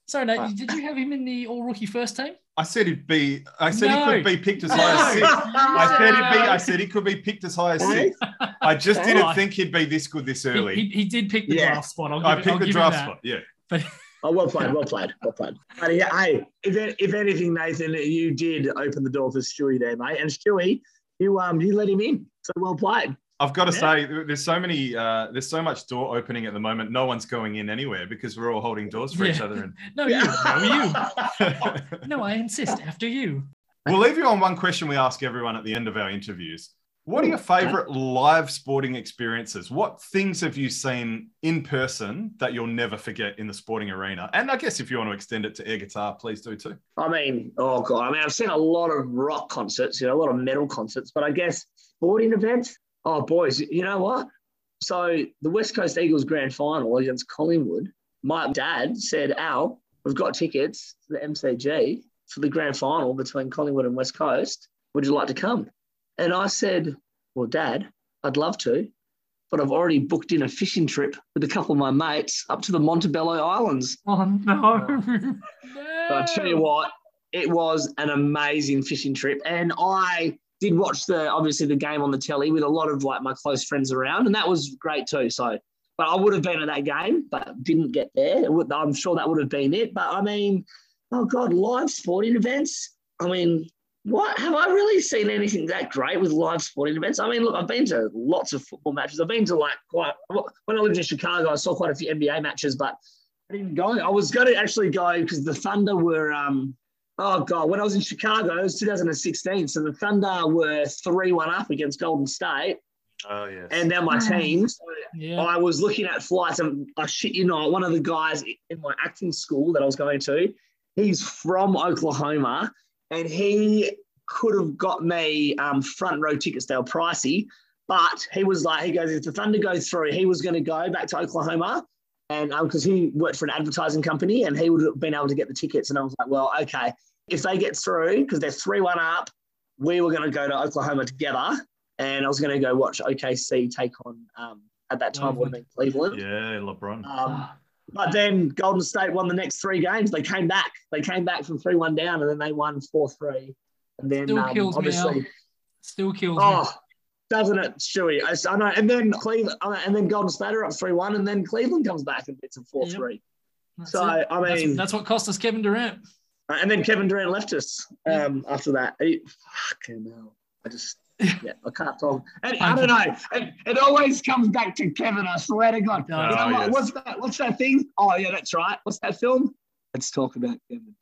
Sorry, Nate. Ah. Did you have him in the All Rookie First team? I said he'd be. I said No. he could be picked as No. high as six. I said he'd be. I said he could be picked as high as Hey? six. I just didn't think he'd be this good this early. he, he did pick the Yeah. draft spot. I'll give, I it- I'll picked the give draft spot. Yeah. But Oh, well played, well played, well played. But yeah, hey, if, if anything, Nathan, you did open the door for Stewie there, mate. And Stewie, you um you let him in. So well played. I've got to Yeah. say, there's so many. Uh, there's so much door opening at the moment. No one's going in anywhere because we're all holding doors for each Yeah. other. no, you. No, you. No, I insist. After you. we'll leave you on one question we ask everyone at the end of our interviews. What are your favorite live sporting experiences? What things have you seen in person that you'll never forget in the sporting arena? And I guess if you want to extend it to air guitar, please do too. I mean, oh god, I mean, I've seen a lot of rock concerts, you know, a lot of metal concerts, but I guess sporting events. Oh, boys, you know what? So the West Coast Eagles grand final against Collingwood, my dad said, "Al, we've got tickets to the MCG for the grand final between Collingwood and West Coast. Would you like to come?" And I said, "Well, Dad, I'd love to." But I've already booked in a fishing trip with a couple of my mates up to the Montebello Islands. Oh no. Oh, but I tell you what, it was an amazing fishing trip, and I did watch the obviously the game on the telly with a lot of like my close friends around, and that was great too. So, but I would have been at that game, but didn't get there. Would- I'm sure that would have been it. But I mean, oh god, live sporting events. I mean, what have I really seen anything that great with live sporting events? I mean, look, I've been to lots of football matches. I've been to like quite when I lived in Chicago, I saw quite a few NBA matches, but I didn't go. I was going to actually go because the Thunder were, um, oh God, when I was in Chicago, it was 2016. So the Thunder were 3 1 up against Golden State, Oh yes. and they're my team. So Yeah. I was looking at flights, and I shit you not, one of the guys in my acting school that I was going to, he's from Oklahoma, and he could have got me um, front row tickets. They were pricey, but he was like, he goes, if the Thunder go through, he was going to go back to Oklahoma. And because he worked for an advertising company and he would have been able to get the tickets. And I was like, well, okay, if they get through, because they're 3 1 up, we were going to go to Oklahoma together. And I was going to go watch OKC take on, um, at that time, would have been Cleveland. yeah, LeBron. But then Golden State won the next three games. They came back. They came back from 3 1 down and then they won 4 3. And then Still um, kills obviously, Al. Still kills me. oh, doesn't it, Stewie? I, I know. And then Cleveland, uh, and then Golden State are up 3 1, and then Cleveland comes back and beats them 4 3. That's So, it. I mean- that's, what cost us Kevin Durant. Uh, And then Kevin Durant left us um, after that. He, fucking hell. I just, yeah, I can't talk. And I don't know. It, it always comes back to Kevin, I swear to God. Oh, You know what? yes. What's that? What's that thing? Oh, yeah, that's right. What's that film? Let's talk about Kevin.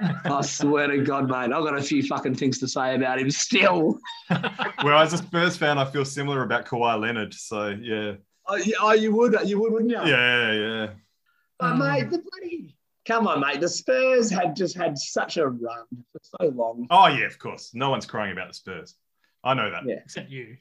I swear to God, mate, I've got a few fucking things to say about him still. Well, as a Spurs fan, I feel similar about Kawhi Leonard. So yeah, Oh, yeah, oh you would, you would, wouldn't you? yeah, yeah. Oh, Um, mate, the bloody. Come on, mate. The Spurs had just had such a run for so long. Oh yeah, of course. No one's crying about the Spurs. I know that. Yeah. Except you.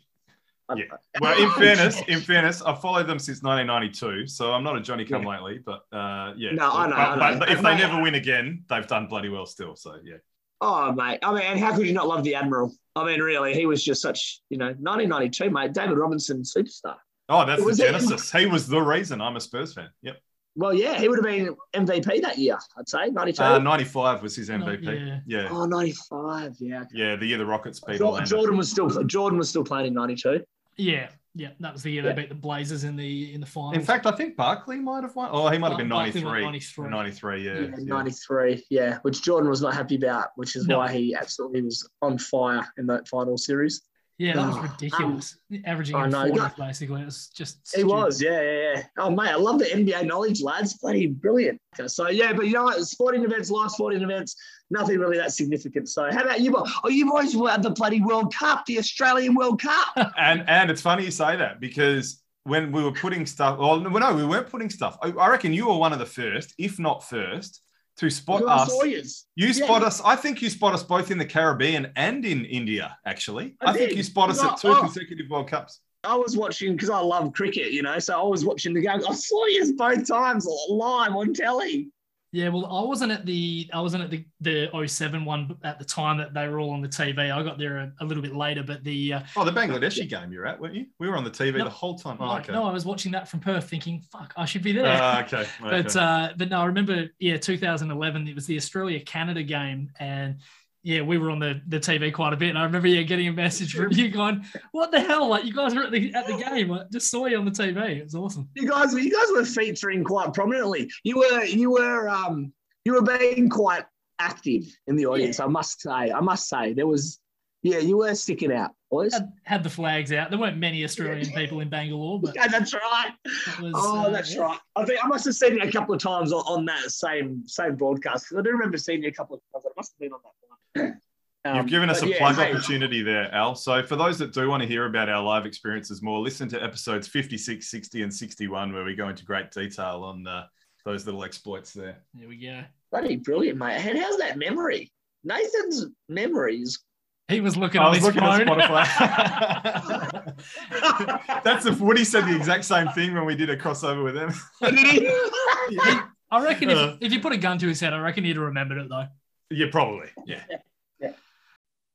Yeah. Well, in fairness, in fairness, I've followed them since 1992, so I'm not a Johnny Come Lately, but uh, yeah. No, I know, But, I know. but if they never win again, they've done bloody well still. So yeah. Oh, mate. I mean, and how could you not love the Admiral? I mean, really, he was just such, you know, 1992, mate. David Robinson, superstar. Oh, that's It the was a- genesis. He was the reason I'm a Spurs fan. Yep. Well, yeah, he would have been MVP that year, I'd say, 92. Uh, 95 was his MVP. yeah. Yeah. oh, 95, yeah. Yeah, the year the Rockets beat Jordan, Orlando. Jordan was still Jordan was still playing in 92. Yeah. Yeah. That was the year Yeah. they beat the Blazers in the in the finals. In fact, I think Barkley might have won. Oh, he might have been 93. 93. 93, yeah. Yeah, yeah. 93, yeah, which Jordan was not happy about, which is No. why he absolutely was on fire in that final series. Yeah, that was Oh, ridiculous. Averaging I in know. 40 basically. It was just He stupid. was, yeah, yeah, yeah. Oh, mate, I love the NBA knowledge, lads. Bloody brilliant. So, yeah, but you know what? Sporting events, live sporting events, nothing really that significant. So, how about you? boys? Oh, you boys were at the bloody World Cup, the Australian World Cup. And and it's funny you say that because when we were putting stuff, well, no, no, we weren't putting stuff. I, I reckon you were one of the first, if not first, to spot us. Warriors. You Yeah. spot us. I think you spot us both in the Caribbean and in India. Actually, I I, think you spot us at two oh. consecutive World Cups. I was watching because I love cricket, you know. So I was watching the game. I saw you both times live on telly. Yeah, well, I wasn't at the I wasn't at the the 07 one at the time that they were all on the TV. I got there a, a little bit later, but the uh, oh the Bangladeshi game you're at, weren't you? We were on the TV no, the whole time. Oh, no, okay. no, I was watching that from Perth, thinking, "Fuck, I should be there." Uh, okay. okay. but uh, but no, I remember, yeah, 2011. It was the Australia Canada game, and yeah, we were on the, the TV quite a bit. And I remember yeah, getting a message from you going, What the hell? Like you guys were at the at the game. I just saw you on the TV. It was awesome. You guys you guys were featuring quite prominently. You were you were um you were being quite active in the audience, yeah. I must say. I must say. There was yeah, you were sticking out, boys. Had, had the flags out. There weren't many Australian people in Bangalore, but yeah, that's right. Was, oh, uh, that's yeah. right. I think I must have seen you a couple of times on, on that same same broadcast because I do remember seeing you a couple of times. It must have been on that one. Um, You've given us a yeah, plug hey. opportunity there, Al. So, for those that do want to hear about our live experiences more, listen to episodes 56, 60, and 61, where we go into great detail on uh, those little exploits there. There we go. Bloody brilliant, mate. And how's that memory? Nathan's memories. He was looking I was looking phone. at Spotify. That's the Woody said the exact same thing when we did a crossover with him. yeah. I reckon if, uh, if you put a gun to his head, I reckon he'd have remembered it though. Yeah, probably. Yeah.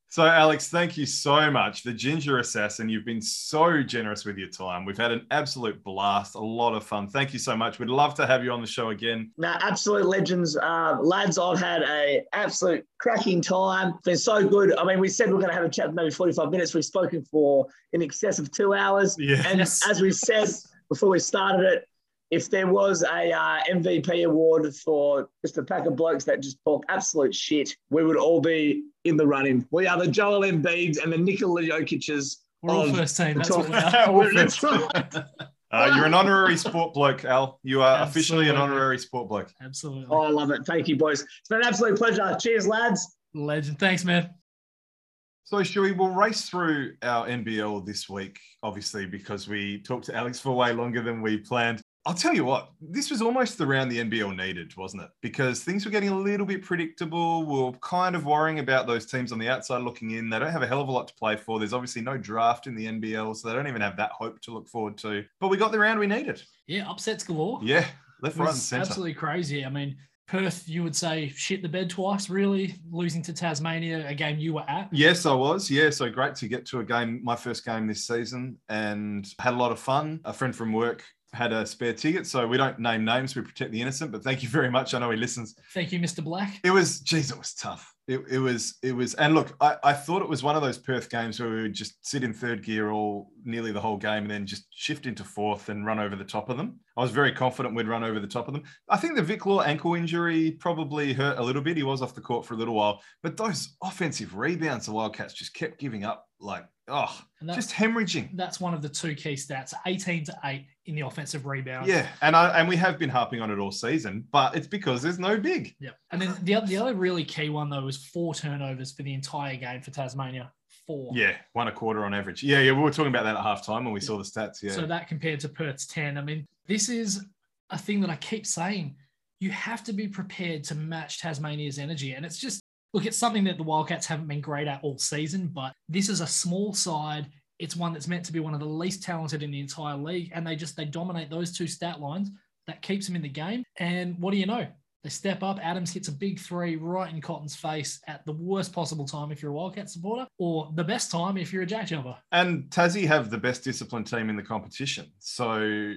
So, Alex, thank you so much. The Jinja Assassin, you've been so generous with your time. We've had an absolute blast, a lot of fun. Thank you so much. We'd love to have you on the show again. No, absolute legends. Uh, lads, I've had a absolute cracking time. It's been so good. I mean, we said we're going to have a chat maybe 45 minutes. We've spoken for in excess of two hours. Yes. And as we said before we started it, if there was a uh, MVP award for just a pack of blokes that just talk absolute shit, we would all be in the running. We are the Joel Embiids and the Nikola Jokic's. We're all first team. That's what we are. that's right. Uh, you're an honorary sport bloke, Al. You are Absolutely. officially an honorary sport bloke. Absolutely. Oh, I love it. Thank you, boys. It's been an absolute pleasure. Cheers, lads. Legend. Thanks, man. So, Shuey, we'll race through our NBL this week, obviously, because we talked to Alex for way longer than we planned. I'll tell you what, this was almost the round the NBL needed, wasn't it? Because things were getting a little bit predictable. We are kind of worrying about those teams on the outside looking in. They don't have a hell of a lot to play for. There's obviously no draft in the NBL, so they don't even have that hope to look forward to. But we got the round we needed. Yeah, upsets galore. Yeah, left, right, and centre. Absolutely crazy. I mean, Perth, you would say shit the bed twice, really, losing to Tasmania, a game you were at. Yes, I was. Yeah, so great to get to a game, my first game this season, and had a lot of fun. A friend from work had a spare ticket. So we don't name names, we protect the innocent. But thank you very much. I know he listens. Thank you, Mr. Black. It was, geez, it was tough. It, it was, it was, and look, I, I thought it was one of those Perth games where we would just sit in third gear all nearly the whole game and then just shift into fourth and run over the top of them. I was very confident we'd run over the top of them. I think the Vic Law ankle injury probably hurt a little bit. He was off the court for a little while, but those offensive rebounds, the Wildcats just kept giving up like oh, just hemorrhaging. That's one of the two key stats: eighteen to eight in the offensive rebound. Yeah, and I and we have been harping on it all season, but it's because there's no big. Yeah, and then the the other really key one though was four turnovers for the entire game for Tasmania. Four. Yeah, one a quarter on average. Yeah, yeah, we were talking about that at halftime when we yeah. saw the stats. Yeah. So that compared to Perth's ten. I mean, this is a thing that I keep saying. You have to be prepared to match Tasmania's energy, and it's just look, it's something that the Wildcats haven't been great at all season, but this is a small side. It's one that's meant to be one of the least talented in the entire league, and they just they dominate those two stat lines. That keeps them in the game. And what do you know? They step up. Adams hits a big three right in Cotton's face at the worst possible time if you're a Wildcat supporter, or the best time if you're a Jack Jumper. And Tassie have the best disciplined team in the competition. So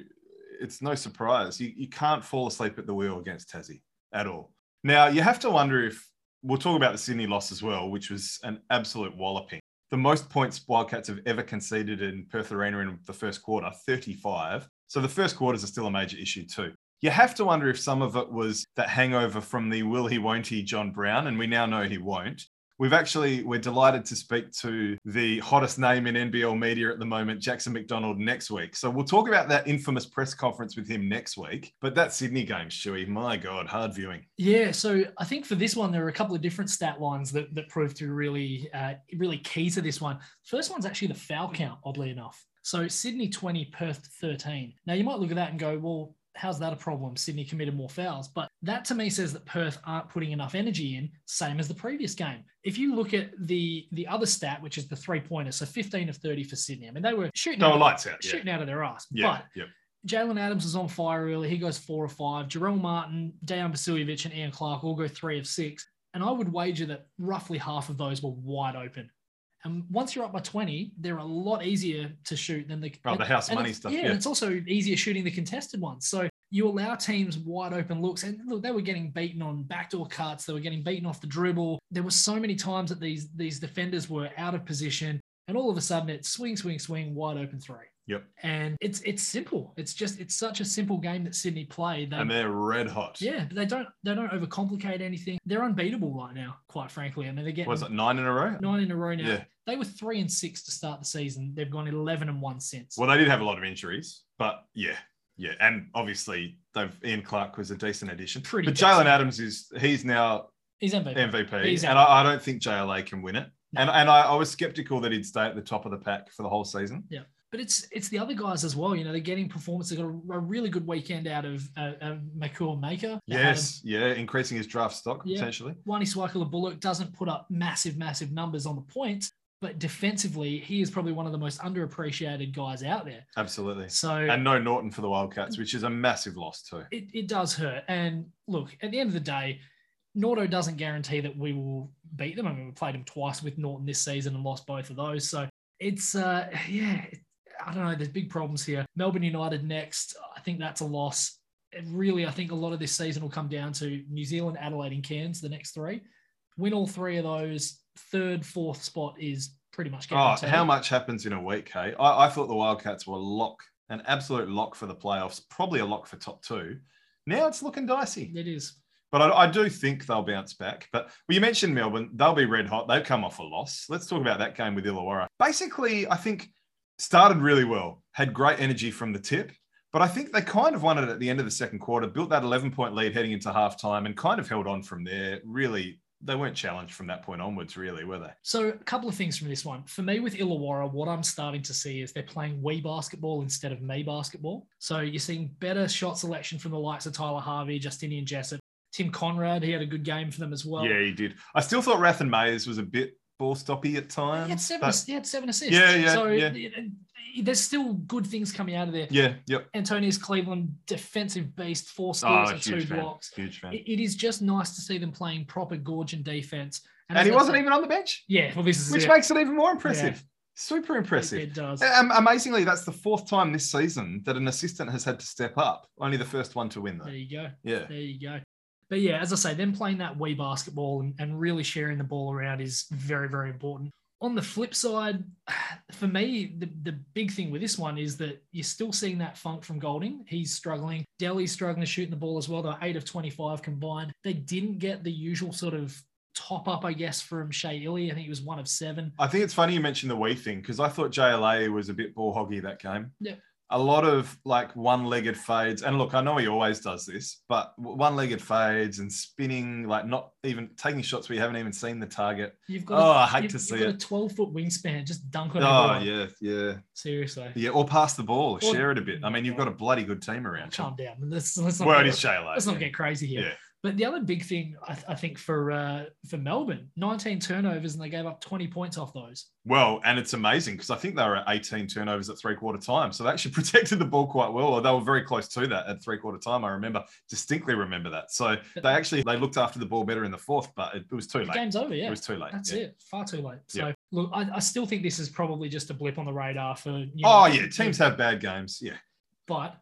it's no surprise. You, you can't fall asleep at the wheel against Tassie at all. Now, you have to wonder if we'll talk about the Sydney loss as well, which was an absolute walloping. The most points Wildcats have ever conceded in Perth Arena in the first quarter, 35. So the first quarters are still a major issue too. You have to wonder if some of it was that hangover from the will he, won't he, John Brown, and we now know he won't. We've actually, we're delighted to speak to the hottest name in NBL media at the moment, Jackson McDonald, next week. So we'll talk about that infamous press conference with him next week. But that Sydney game, Shuey, my God, hard viewing. Yeah. So I think for this one, there are a couple of different stat lines that, that proved to be really, uh, really key to this one. First one's actually the foul count, oddly enough. So Sydney 20, Perth 13. Now you might look at that and go, well, how's that a problem? Sydney committed more fouls. But that to me says that Perth aren't putting enough energy in, same as the previous game. If you look at the the other stat, which is the three pointer, so 15 of 30 for Sydney. I mean, they were shooting, They out, were of- lights out. Yeah. shooting out of their ass. Yeah. But Yep. Jalen Adams was on fire early. He goes four or five. Jarell Martin, Dejan Vasiljevic, and Ian Clark all go three of six. And I would wager that roughly half of those were wide open. And once you're up by 20, they're a lot easier to shoot than the Oh, the house money stuff. Yeah, Yeah. it's also easier shooting the contested ones. So you allow teams wide open looks. And look, they were getting beaten on backdoor cuts. They were getting beaten off the dribble. There were so many times that these these defenders were out of position, and all of a sudden it's swing, swing, swing, wide open three. Yep. And it's it's simple. It's just it's such a simple game that Sydney played. They, And they're red hot. yeah, but they don't they don't overcomplicate anything. They're unbeatable right now, quite frankly. I mean, they're getting Was it nine in a row? nine in a row now. Yeah. They were three and six to start the season. They've gone eleven and one since. Well, they did have a lot of injuries, but yeah, yeah, and obviously they've Ian Clark was a decent addition. Pretty but decent. Jalen Adams is he's now He's MVP. MVP, He's and I, I don't think JLA can win it. No. And and I, I was skeptical that he'd stay at the top of the pack for the whole season. But it's it's the other guys as well. You know, they're getting performance. They got a, a really good weekend out of uh, uh, Makur Maker. Yes, yeah, increasing his draft stock Yeah. potentially. Wani Swaka Lo Buluk doesn't put up massive, massive numbers on the points, but defensively, he is probably one of the most underappreciated guys out there. Absolutely. So And no Norton for the Wildcats, which is a massive loss too. it, it does hurt. And look, at the end of the day, Nordo doesn't guarantee that we will beat them. I mean, we played them twice with Norton this season and lost both of those. So it's, uh, yeah, I don't know. There's big problems here. Melbourne United next. I think that's a loss. And really, I think a lot of this season will come down to New Zealand, Adelaide, and Cairns, the next three. Win all three of those. Third, fourth spot is pretty much Oh, guaranteed. how much happens in a week, hey? I, I thought the Wildcats were a lock, an absolute lock for the playoffs, probably a lock for top two. Now it's looking dicey. It is. But I, I do think they'll bounce back. But well, you mentioned Melbourne; they'll be red hot. They've come off a loss. Let's talk about that game with Illawarra. Basically, I think started really well, had great energy from the tip, but I think they kind of won it at the end of the second quarter, built that 11 point lead heading into halftime, and kind of held on from there. Really, they weren't challenged from that point onwards, really, were they? So a couple of things from this one. For me with Illawarra, what I'm starting to see is they're playing we basketball instead of me basketball. So you're seeing better shot selection from the likes of Tyler Harvey, Justinian Jessup, Tim Coenraad. He had a good game for them as well. yeah, he did. I still thought Rath and Mayers was a bit ball stoppy at times. He had seven, but- he had seven assists. Yeah, yeah, So yeah. there's still good things coming out of there. yeah, yep. Antonius Cleveland, defensive beast, four steals Oh, and two fan. blocks. Huge fan. It- it is just nice to see them playing proper Goorjian defense. and as he wasn't say- even on the bench, Yeah, well, this is which it. makes it even more impressive. Super It- impressive. It does. Um, amazingly, that's the fourth time this season that an assistant has had to step up. Only the first one to win, though. There you go. Yeah. There you go. But yeah, as I say, them playing that wee basketball and, and really sharing the ball around is very, very important. On the flip side, for me, the, the big thing with this one is that you're still seeing that funk from Goulding. He's struggling. Delly's struggling to shooting the ball as well. They're eight of 25 combined. They didn't get the usual sort of top up, I guess, from Shea Ili. I think he was one of seven. I think it's funny you mentioned the wee thing because I thought JLA was a bit ball hoggy that game. Yeah. A lot of like one legged fades. And look, I know he always does this, but one legged fades and spinning, like not even taking shots where you haven't even seen the target. You've got Oh, a, I hate to see you've got it. a 12 foot wingspan. Just dunk on Oh, everyone. yeah, yeah. Seriously. Yeah, or pass the ball, Or- share it a bit. I mean, you've got a bloody good team around you. Calm down. Let's, let's not Well, get- it is JLA. let's not get crazy here. Yeah. But the other big thing I, I think for uh, for Melbourne, 19 turnovers and they gave up 20 points off those. Well, and it's amazing because I think they were at 18 turnovers at three quarter time. So they actually protected the ball quite well, or they were very close to that at three quarter time. I remember, distinctly remember that. So But- they actually they looked after the ball better in the fourth, but it, it was too late. game's over. Yeah, It was too late. that's yeah. it. Far too late. So Yeah. look, I, I still think this is probably just a blip on the radar for. You Oh yeah, teams have bad games. Yeah, but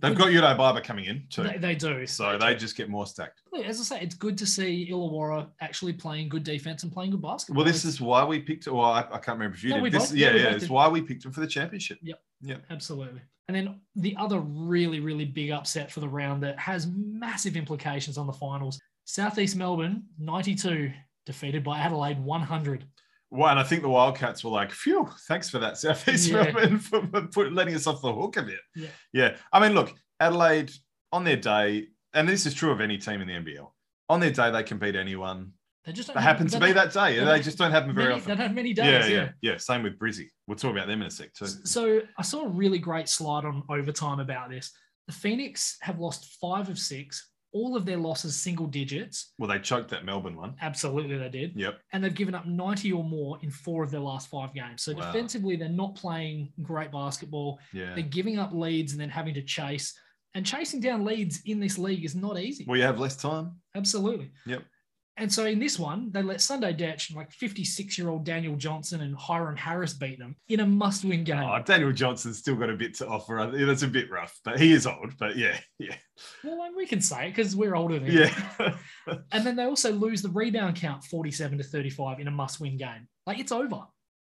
they've got Yudai Baba coming in too, they, they do. so they just get more stacked. As I say, it's good to see Illawarra actually playing good defense and playing good basketball. Well, this is why we picked. Well, I, I can't remember if you No, did. This, both- yeah, yeah, yeah, it's did. why we picked them for the championship. Yep. Yeah. Absolutely. And then the other really, really big upset for the round that has massive implications on the finals Southeast Melbourne, 92, defeated by Adelaide, 100. Well, and I think the Wildcats were like, phew, thanks for that, Southeast Yeah. Melbourne, for, for letting us off the hook a bit. Yeah. Yeah. I mean, look, Adelaide on their day, and this is true of any team in the NBL, on their day, they can beat anyone. They just don't They happen to be that day. they They just don't happen very many, They often. don't have many days. Yeah, days. yeah, yeah. Same with Brizzy. We'll talk about them in a sec too. So I saw a really great slide on overtime about this. The Phoenix have lost five of six, all of their losses single digits. Well, they choked that Melbourne one. Absolutely, they did. Yep. And they've given up 90 or more in four of their last five games. So Wow. defensively, they're not playing great basketball. Yeah. They're giving up leads and then having to chase. And chasing down leads in this league is not easy. Well, you have less time. Absolutely. Yep. And so in this one, they let Sunday Dech, like 56 year old Daniel Johnson and Hyrum Harris beat them in a must win game. Oh, Daniel Johnson's still got a bit to offer. That's a bit rough, but he is old. But yeah, yeah, Well, and we can say it because we're older than him. yeah. And then they also lose the rebound count 47 to 35 in a must win game. Like it's over.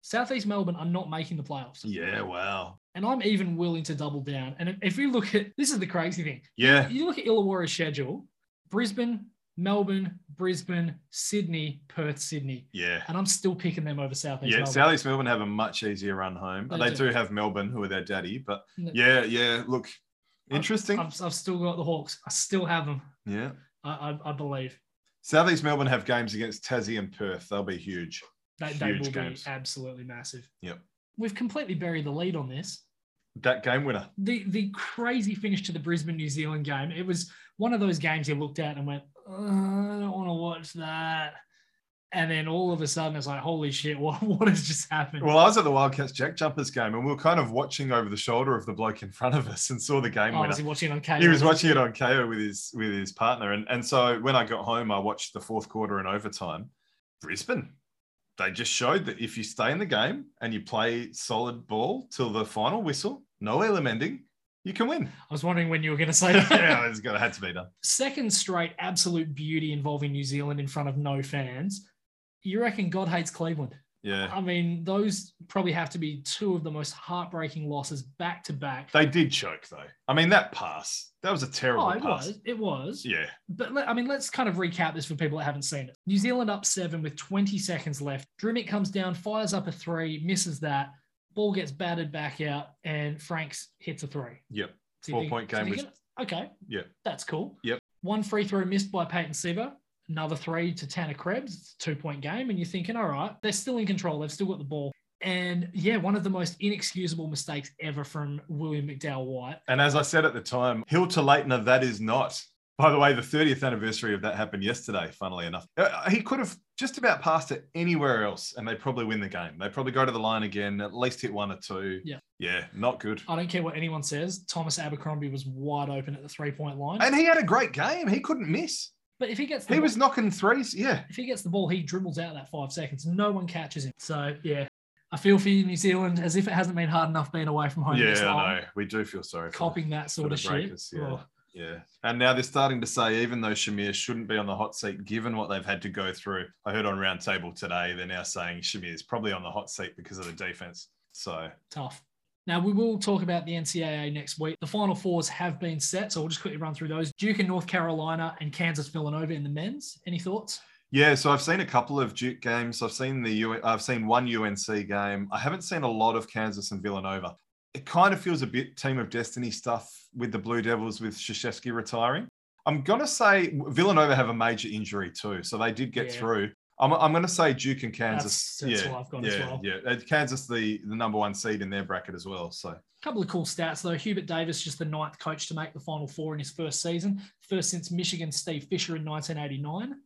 Southeast Melbourne are not making the playoffs. yeah, wow. And I'm even willing to double down. And if- if you look at this is the crazy thing. Yeah, You look at Illawarra's schedule, Brisbane, Melbourne, Brisbane, Sydney, Perth, Sydney. yeah. And I'm still picking them over Southeast Yeah, Melbourne. Southeast Melbourne have a much easier run home. They They, do. do. have Melbourne, who are their daddy, but No. yeah, yeah. Look, interesting. I've, I've still got the Hawks. I still have them. yeah, I, I, I believe Southeast Melbourne have games against Tassie and Perth. They'll be huge. they, they will games. be absolutely massive. Yep. We've completely buried the lead on this. That game winner. The the crazy finish to the Brisbane New Zealand game. It was one of those games you looked at and went, "Uh, I don't want to watch that. And then all of a sudden it's like, holy shit, what, what has just happened? Well, I was at the Wildcats Jack Jumpers game, and we were kind of watching over the shoulder of the bloke in front of us and saw the game oh, winner. was he watching it on K? he was watching it on KO with his with his partner, and and so when I got home, I watched the fourth quarter and overtime. Brisbane, they just showed that if you stay in the game and you play solid ball till the final whistle, no elim ending, you can win. I was wondering when you were going to say that. yeah, it's got had to be done. Second straight absolute beauty involving New Zealand in front of no fans. You reckon God hates Cleveland? Yeah, I mean, those probably have to be two of the most heartbreaking losses back to back. they did choke though. I mean, that pass that was a terrible Oh, it pass. was. It was. Yeah, But let, I mean, let's kind of recap this for people that haven't seen it. New Zealand up seven with 20 seconds left. Drmic comes down, fires up a three, misses that. Ball gets batted back out, and Franks hits a three. yep. So you Four-point game you with- think, okay, Yep. that's cool. Yep. One free throw missed by Peyton Siva. Another three to Tanner Krebs. It's a two point game. And you're thinking, all right, they're still in control. They've still got the ball. And yeah, one of the most inexcusable mistakes ever from William McDowell White. And as I said at the time, Hill to Laettner, that is not. By the way, the 30th anniversary of that happened yesterday, funnily enough. Uh, He could have just about passed it anywhere else and they probably win the game. They probably go to the line again, at least hit one or two. Yeah. Yeah, not good. I don't care what anyone says. Thomas Abercrombie was wide open at the three point line. And he had a great game. He couldn't miss. but if he gets the He ball, was knocking threes. Yeah. if he gets the ball, he dribbles out that five seconds. No one catches him. So yeah, I feel for you, New Zealand, as if it hasn't been hard enough being away from home. Yeah, I know. We do feel sorry for Copying that sort of shit. yeah. Oh. Yeah. And now they're starting to say, even though Shamir shouldn't be on the hot seat, given what they've had to go through. I heard on Roundtable today, they're now saying Shamir's probably on the hot seat because of the defense. So, tough. Now, we will talk about the NCAA next week. The final fours have been set, so we'll just quickly run through those. Duke and North Carolina and Kansas Villanova in the men's. Any thoughts? yeah, so I've seen a couple of Duke games. I've seen the U- I've seen one UNC game. I haven't seen a lot of Kansas and Villanova. It kind of feels a bit team of destiny stuff with the Blue Devils with Krzyzewski retiring. I'm going to say Villanova have a major injury too. So they did get Yeah. through. I'm, I'm going to say Duke and Kansas. That's- that's yeah, what I've got yeah, as well. yeah. Uh, Kansas, the, the number one seed in their bracket as well. So A couple of cool stats, though. Hubert Davis, just the ninth coach to make the final four in his first season, first since Michigan Steve Fisher in 1989.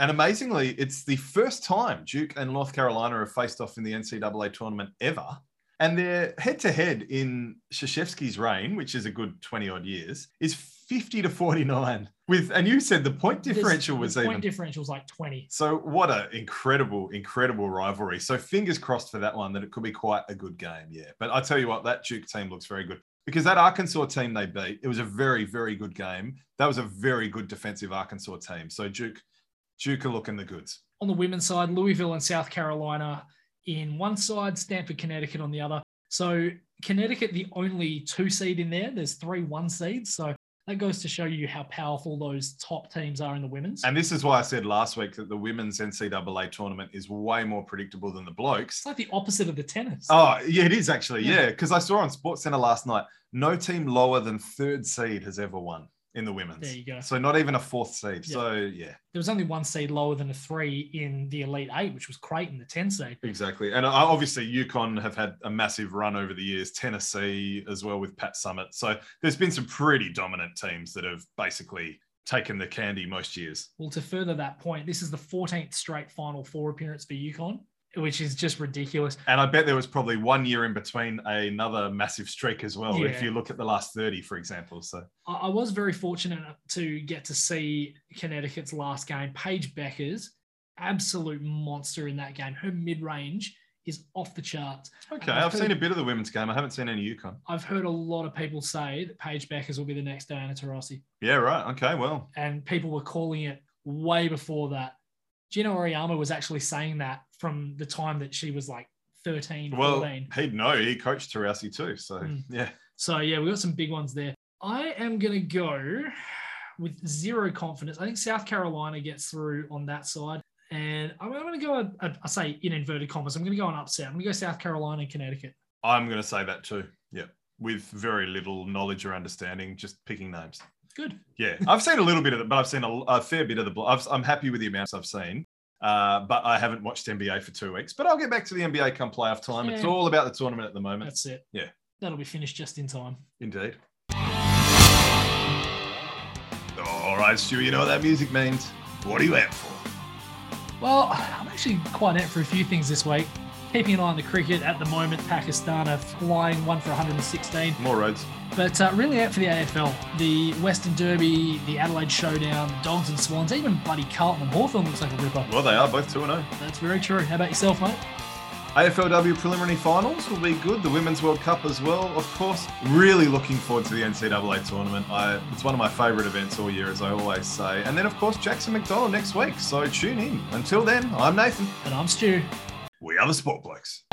And amazingly, it's the first time Duke and North Carolina have faced off in the NCAA tournament ever. And their head to head in Krzyzewski's reign, which is a good 20 odd years, is 50 to 49. With and you said the point differential the was point even. differential was like 20. so what a incredible, incredible rivalry. So fingers crossed for that one that it could be quite a good game. Yeah. But I tell you what, that Duke team looks very good. Because that Arkansas team they beat, it was a very, very good game. That was a very good defensive Arkansas team. So Duke, Duke are looking the goods. On the women's side, Louisville and South Carolina in one side, Stanford, Connecticut on the other. So Connecticut, the only two seed in there. There's three one seeds. So that goes to show you how powerful those top teams are in the women's. And this is why I said last week that the women's NCAA tournament is way more predictable than the blokes. It's like the opposite of the tennis. Oh, yeah, it is actually. Yeah. Yeah, because I saw on Sports Center last night, no team lower than third seed has ever won. In the women's. There you go. So not even a fourth seed. Yeah. So yeah, There was only one seed lower than a three in the Elite Eight, which was Creighton, the 10 seed. exactly. And uh, obviously UConn have had a massive run over the years. Tennessee as well with Pat Summitt. So there's been some pretty dominant teams that have basically taken the candy most years. Well, to further that point, this is the 14th straight Final Four appearance for UConn, which is just ridiculous. And I bet there was probably one year in between another massive streak as well. If you look at the last 30, for example. So I I was very fortunate to get to see Connecticut's last game. Paige Bueckers absolute monster in that game. Her mid range is off the charts. okay, I've I've heard- seen a bit of the women's game. I haven't seen any UConn. I've heard a lot of people say that Paige Bueckers will be the next Diana Taurasi, Yeah, right. Okay, well, and people were calling it way before that. Geno Auriemma was actually saying that from the time that she was like 13, well, 14. he'd know. He coached Taurasi too. So Mm. yeah. So yeah, we got some big ones there. I am gonna go with zero confidence. I think South Carolina gets through on that side, and I'm, I'm gonna go. I I say in inverted commas, I'm gonna go an upset. I'm gonna go South Carolina and Connecticut. I'm going to say that too. Yeah. With very little knowledge or understanding, just picking names. Good. Yeah. I've seen a little bit of it, but I've seen a, a fair bit of the. I've, I'm happy with the amounts I've seen. Uh, but I haven't watched NBA for two weeks. But I'll get back to the NBA come playoff time. It's all about the tournament at the moment. That's it. Yeah. That'll be finished just in time. Indeed. All right, Stu, you know what that music means. What are you out for? Well, I'm actually quite out for a few things this week. Keeping an eye on the cricket at the moment, Pakistan are flying one for 116. More roads. But uh, really out for the AFL. The Western Derby, the Adelaide Showdown, the Dogs and Swans, even bloody Carlton and Hawthorn looks like a ripper. Well, they are both 2 0. That's very true. How about yourself, mate? AFLW preliminary finals will be good. The Women's World Cup as well, of course. Really looking forward to the NCAA tournament. I, it's one of my favourite events all year, as I always say. And then, of course, Jackson McDonald next week. So tune in. Until then, I'm Nathan. And I'm Stu. We are the Sport Blokes.